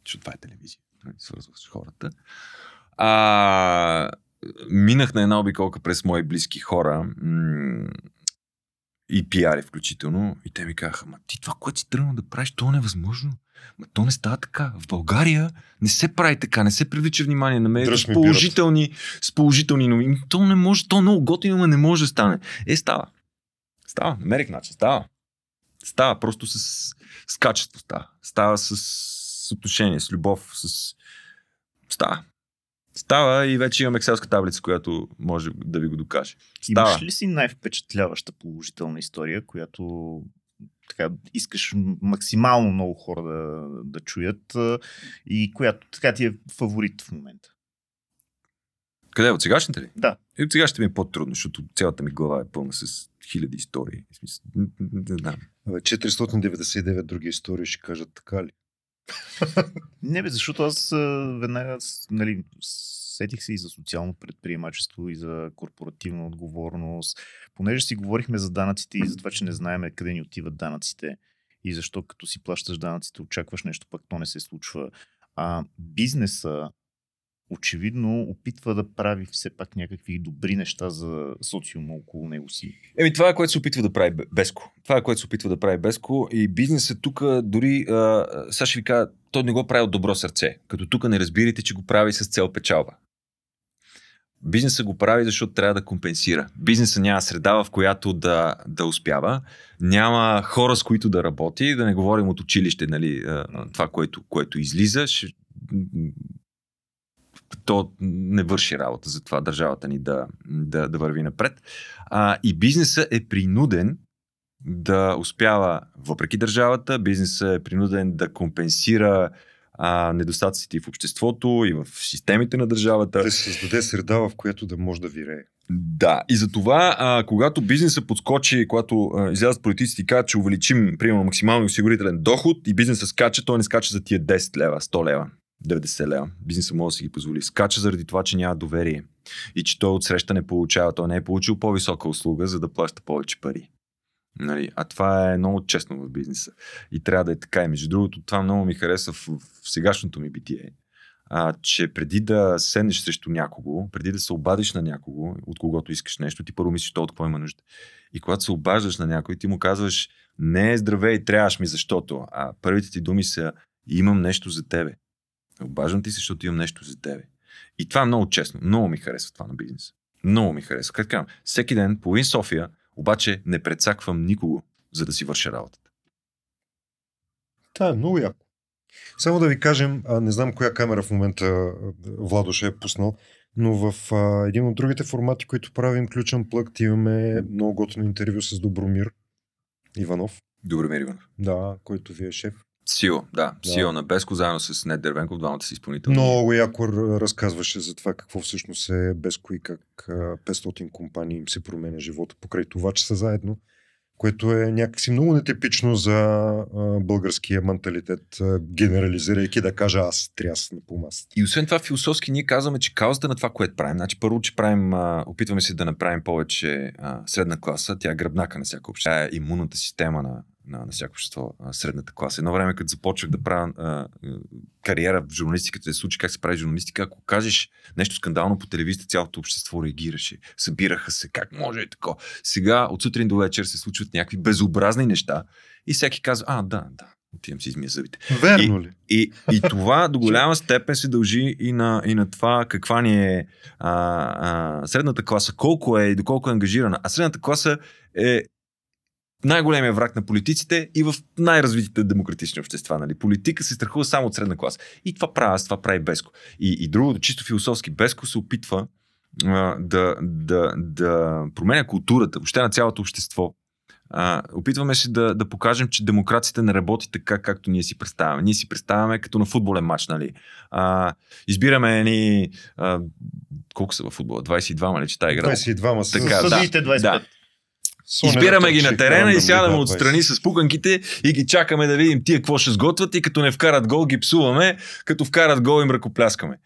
Защото това е телевизия. нали, Свързваш хората. А, минах на една обиколка през мои близки хора и пиари включително. И те ми казаха, ма ти това, което си тръгнал да правиш, то е невъзможно. Ма то не става така. В България не се прави така, не се привлича внимание на Дръж с положителни, с положителни новини. То не може, то е много готино, но не може да стане. Е, става. Става. Намерих начин. Става. Става просто с, с качество. Става. Става с, с отношение, с любов, с... Става. Става и вече имам екселска таблица, която може да ви го докаже. Става. Имаш ли си най-впечатляваща положителна история, която така, искаш максимално много хора да, да чуят и която така ти е фаворит в момента? Къде? От сегашните ли? Да. И от сегашните ми е по-трудно, защото цялата ми глава е пълна с хиляди истории. В смисъл, н- н- Не знам. Абе, 499 други истории ще кажат така ли? Не бе, защото аз веднага нали, сетих се и за социално предприемачество и за корпоративна отговорност. Понеже си говорихме за данъците и за това, че не знаеме къде ни отиват данъците и защо като си плащаш данъците очакваш нещо, пък то не се случва. А бизнеса очевидно опитва да прави все пак някакви добри неща за социума около него си. Еми, това е което се опитва да прави Бе- Беско. Това е което се опитва да прави Беско и бизнесът тук дори, а, сега ще ви кажа, той не го прави от добро сърце. Като тук не разбирате, че го прави с цел печалба. Бизнесът го прави, защото трябва да компенсира. Бизнесът няма среда, в която да, да успява. Няма хора, с които да работи. Да не говорим от училище, нали, това, което, което излиза. То не върши работа за това държавата ни да, да, да върви напред. А, и бизнесът е принуден да успява, въпреки държавата, бизнесът е принуден да компенсира а, недостатъците и в обществото, и в системите на държавата. Да се създаде среда, в която да може да вирее. Да, и за това, а, когато бизнесът подскочи, когато а, излязат политиците и кажат, че увеличим, примерно, максимално осигурителен доход и бизнесът скача, той не скача за тия 10 лева, 100 лева, 90 лева. Бизнесът може да си ги позволи. Скача заради това, че няма доверие и че той от среща не получава. Той не е получил по-висока услуга, за да плаща повече пари. Нали? А това е много честно в бизнеса. И трябва да е така. И между другото, това много ми хареса в, в сегашното ми битие. А, че преди да седнеш срещу някого, преди да се обадиш на някого, от когото искаш нещо, ти първо мислиш, то от какво има нужда. И когато се обаждаш на някой, ти му казваш, не, здравей, трябваш ми, защото. А първите ти думи са, имам нещо за тебе. Обаждам ти се, защото имам нещо за тебе. И това е много честно. Много ми харесва това на бизнеса. Много ми харесва. Как казвам, всеки ден, половин София, обаче не прецаквам никого, за да си върша работата. Това е много яко. Само да ви кажем, а, не знам коя камера в момента а, Владо ще е пуснал, но в а, един от другите формати, които правим, ключен плъкт, имаме много готино интервю с Добромир Иванов, Добре, Иванов. да, който ви е шеф. Сио, да. Да. Сио на Беско, заедно с Нед Дервенков, двамата си изпълнители. Много яко разказваше за това какво всъщност е Безко и как а, 500 компании им се променя живота покрай това, че са заедно, което е някакси много нетипично за българския менталитет, генерализирайки да кажа аз трясна по масата. И освен това, философски ние казваме, че каузата на това, което правим, значи първо, че правим, опитваме се да направим повече средна класа, тя е гръбнака на общество, тя е имунната система на, на, на всяко общество, а, средната класа. Едно време, като започвах да правя а, кариера в журналистиката, се случи как се прави журналистика, ако кажеш нещо скандално по телевизията, цялото общество реагираше, събираха се, как може и тако. Сега от сутрин до вечер се случват някакви безобразни неща и всеки казва, а, да, да, отивам си измия зъбите. Верно ли? И, и това до голяма степен се дължи и на, и на това каква ни е а, а, средната класа, колко е и доколко е ангажирана. А средната класа е най-големия враг на политиците и в най-развитите демократични общества. Нали? Политика се страхува само от средна класа. И това прави аз, това прави Беско. И, и другото, чисто философски, Беско се опитва а, да, да, да променя културата, въобще на цялото общество. А, опитваме се да, да покажем, че демокрацията не работи така, както ние си представяме. Ние си представяме като на футболен матч, нали? А, избираме ни... А, колко са в футбола? 22 ли, че тази игра? 22 са. Така, да. Съдиите 25. Да. Избираме ги на терена и сядаме отстрани с пуканките и ги чакаме да видим тия какво ще сготвят и като не вкарат гол ги псуваме, като вкарат гол им ръкопляскаме.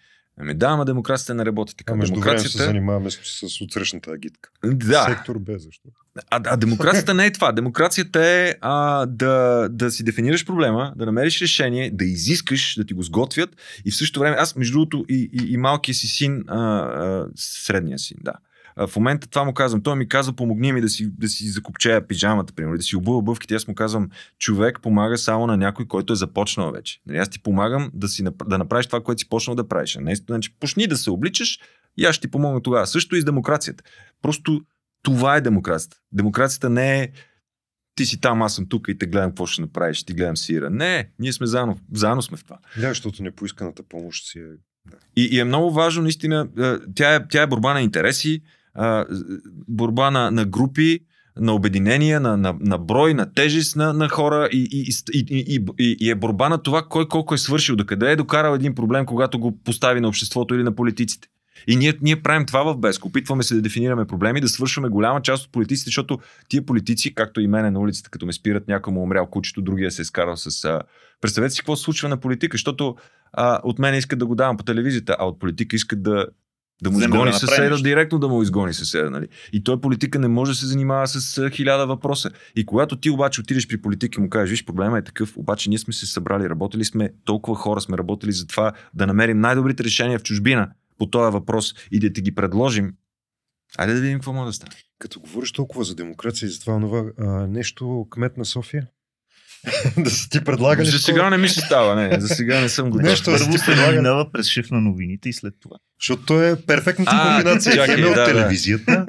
Ами да, ама демокрацията не работи така. А между време се демокрацията... занимаваме с, с отсрещната агитка. Да, Сектор Б, защо? а, а демокрацията не е това. Демокрацията е а, да, да си дефинираш проблема, да намериш решение, да изискаш да ти го сготвят и в същото време, аз между другото и, и, и малкия си син, а, а, средния син, да. В момента това му казвам. Той ми казва, помогни ми да си, да си закопчея пижамата, примерно, да си обува бъвките. Аз му казвам, човек помага само на някой, който е започнал вече. Нали, Аз ти помагам да, си, да направиш това, което си почнал да правиш. А Не, значи, почни да се обличаш и аз ще ти помогна тогава. Също и с демокрацията. Просто това е демокрацията. Демокрацията не е ти си там, аз съм тук и те гледам какво ще направиш, ти гледам сира. Не, ние сме заедно, заедно сме в това. Да, защото непоисканата помощ си е... И, и е много важно, наистина, тя е, тя е борба на интереси, а, борба на, на групи, на обединения, на, на, на брой, на тежест на, на хора и, и, и, и, и, е борба на това кой колко е свършил, докъде е докарал един проблем, когато го постави на обществото или на политиците. И ние, ние правим това в Беско. Опитваме се да дефинираме проблеми, да свършваме голяма част от политиците, защото тия политици, както и мене на улицата, като ме спират, някой му е умрял кучето, другия се е скарал с... А... Представете си какво се случва на политика, защото а, от мен искат да го давам по телевизията, а от политика искат да, да му да изгони направи съседа, директно да му изгони съседа. Нали? И той политика не може да се занимава с а, хиляда въпроса. И когато ти обаче отидеш при политик и му кажеш, виж, проблема е такъв, обаче ние сме се събрали, работили сме, толкова хора сме работили за това да намерим най-добрите решения в чужбина по този въпрос и да ти ги предложим. Айде да видим какво може да стане. Като говориш толкова за демокрация и за това това а, нещо кмет на София? да са ти предлагали За сега не ми се става, не. За сега не съм готов. Нещо да Първо се минава през шиф на новините и след това. Защото то е перфектната А, комбинация. чакай, хем е от да, да. телевизията,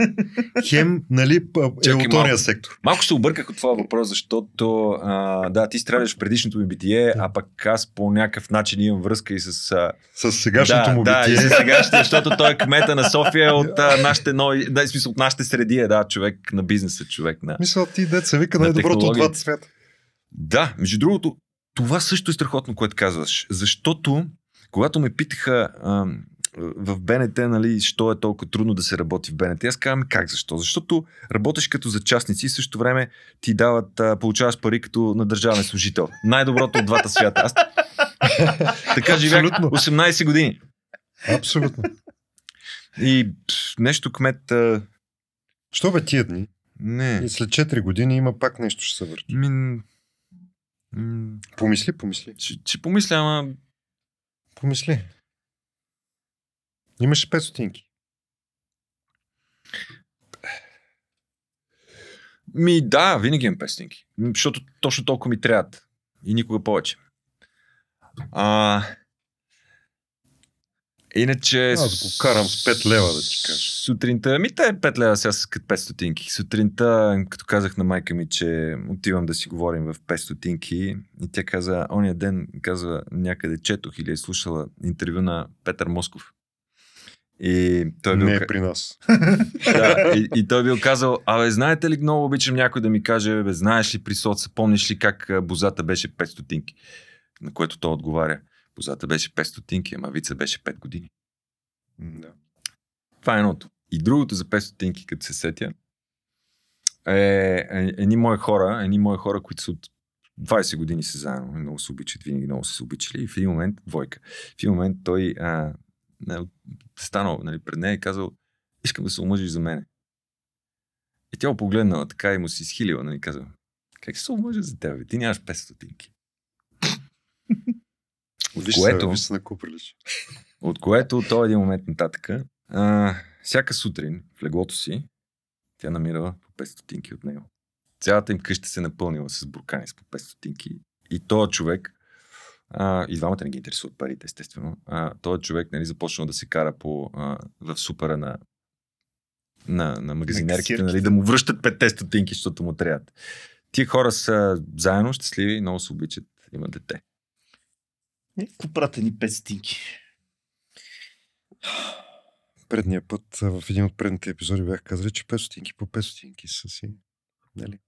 хем нали, е от сектор. Малко се обърках от това въпрос, защото а, да, ти стреляш в предишното ми битие, а пък аз по някакъв начин имам връзка и с... А, С сегашното да, му да, и битие. с сегашното, защото той е кмета на София от а, нашите нови, да, смисъл от нашите среди е, да, човек на бизнеса, човек на... Мисля, ти деца вика На най-доброто от двата свята. Да, между другото, това също е страхотно, което казваш. Защото, когато ме питаха а, в БНТ, нали, що е толкова трудно да се работи в БНТ, аз казвам как защо? Защото работиш като за частници и в същото време ти дават, а, получаваш пари като на държавен служител. Най-доброто от двата свята. Аз така живях Абсолютно. 18 години. Абсолютно. И нещо кмет... А, Що бе тия дни? не. И след 4 години има пак нещо ще се върти. Мин... м, Помисли, помисли. Ще, ще помисля, ама Помисли. Имаше 5 стотинки. Ми да, винаги имам песенки. М, Защото точно толкова ми трябват. И никога повече. А, иначе... Аз да покарам с 5 лева, да ти кажа. Сутринта, ми те 5 лева сега като 5 стотинки. Сутринта, като казах на майка ми, че отивам да си говорим в 5 стотинки, и тя каза, ония ден, казва, някъде четох или е слушала интервю на Петър Москов. И той бил, Не е при нас. да, и, и той бил казал, абе, знаете ли, много обичам някой да ми каже, бе, знаеш ли при соца, помниш ли как бозата беше 5 стотинки? На което той отговаря, бозата беше 5 стотинки, ама вица беше 5 години. Да. Това е едното. И другото за 5 стотинки, като се сетя, е, е едни мои хора, едни мои хора, които са от 20 години са заедно, много се обичат, винаги много са се обичали. И в един момент, двойка, в един момент той а, станал нали, пред нея и казал, искам да се омъжиш за мене. И тя го погледнала така и му си изхилила, нали, казал, как се омъжа за теб? бе? Ти нямаш 5 стотинки. Виж което- се, на прилича. От което от този един момент нататък, а, всяка сутрин в леглото си, тя намирала по 5 стотинки от него. Цялата им къща се напълнила с буркани с по 5 стотинки. И този човек, а, и двамата не ги интересуват парите, естествено, а, този човек нали, започнал да се кара по, а, в супера на, на, на магазинерките, нали, да му връщат 5 стотинки, защото му трябват. Тия хора са заедно, щастливи, много се обичат, имат дете. Какво правят ни 5 стинки? Предния път, в един от предните епизоди бях казали, че 5 стотинки по 5 стотинки са си. Нали?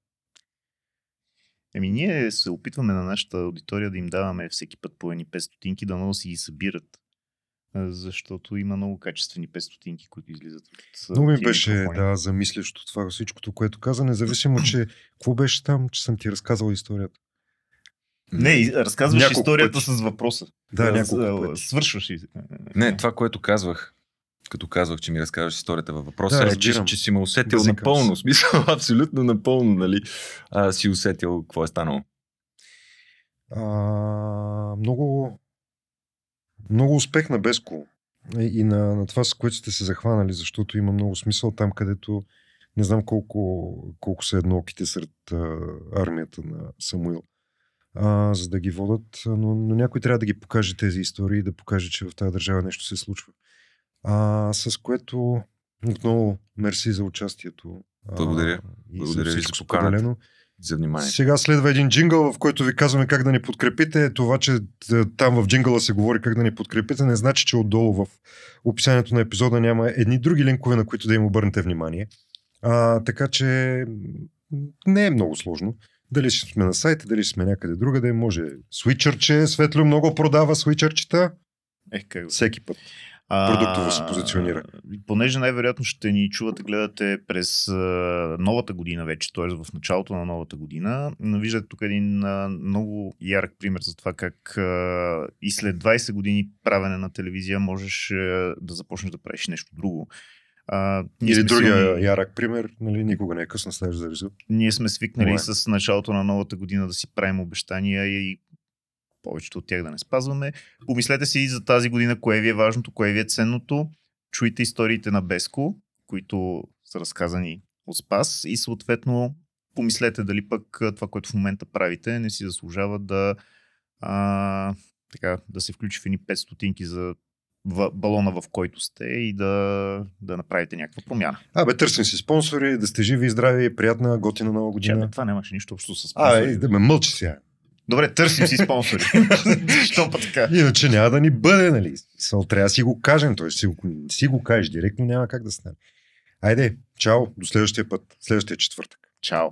Еми, ние се опитваме на нашата аудитория да им даваме всеки път по едни 5 стотинки, да много си ги събират. Защото има много качествени 5 стотинки, които излизат от Много ми беше микрофони. да, замислящо това всичкото, което каза, независимо, че какво беше там, че съм ти разказал историята. Не, разказваш Няколко историята пъти. с въпроса. Да, А, няколко пъти. Свършваш и... Не, това, което казвах, като казвах, че ми разказваш историята във въпроса, Да, е, че, разбирам. че си ме усетил Базикам напълно. В смисъл, абсолютно напълно, нали? А, си усетил какво е станало. А, много, много успех на Беско и на, на това, с което сте се захванали, защото има много смисъл там, където не знам колко, колко са еднооките сред а, армията на Самуил, а, за да ги водат, но, но някой трябва да ги покаже тези истории да покаже, че в тази държава нещо се случва. А, с което отново мерси за участието. А, Благодаря. и Благодаря ви за поканата. За внимание. Сега следва един джингъл, в който ви казваме как да ни подкрепите. Това, че т- там в джингъла се говори как да ни подкрепите, не значи, че отдолу в описанието на епизода няма едни други линкове, на които да им обърнете внимание. А, така че не е много сложно. Дали ще сме на сайта, дали ще сме някъде друга, да може. Свичърче, Светло много продава свичърчета. Ех, как Всеки път. А, Продуктово се позиционира. Понеже най-вероятно ще ни чувате, гледате през а, новата година вече, т.е. в началото на новата година. Виждате тук един а, много ярък пример за това как а, и след 20 години правене на телевизия можеш а, да започнеш да правиш нещо друго. А, ние, Или другия силни- ярък пример, нали, никога не е късно, ставаш за резултат. ние сме свикнали Това е. с началото на новата година да си правим обещания и повечето от тях да не спазваме. Помислете си и за тази година кое ви е важното, кое ви е ценното. Чуйте историите на Беско, които са разказани от Спас и съответно помислете дали пък това, което в момента правите, не си заслужава да, а, така, да се включи в едни 5 стотинки за в балона, в който сте и да, да направите някаква промяна. Абе, търсим си спонсори, да сте живи и здрави, приятна, готина нова бе, година. това нямаше нищо общо с А, спонсори. е, да ме мълчи сега. Добре, търсим си спонсори. Защо па така? Иначе няма да ни бъде, нали? Смисъл, трябва да си го кажем, т.е. си го, си го кажеш директно, няма как да стане. Айде, чао, до следващия път, следващия четвъртък. Чао.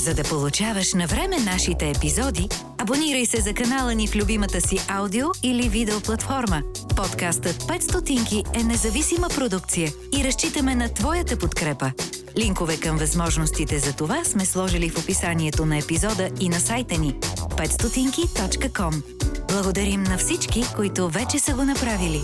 За да получаваш на време нашите епизоди, абонирай се за канала ни в любимата си аудио или видео платформа. Подкастът 5 стотинки е независима продукция и разчитаме на твоята подкрепа. Линкове към възможностите за това сме сложили в описанието на епизода и на сайта ни 500.com. Благодарим на всички, които вече са го направили.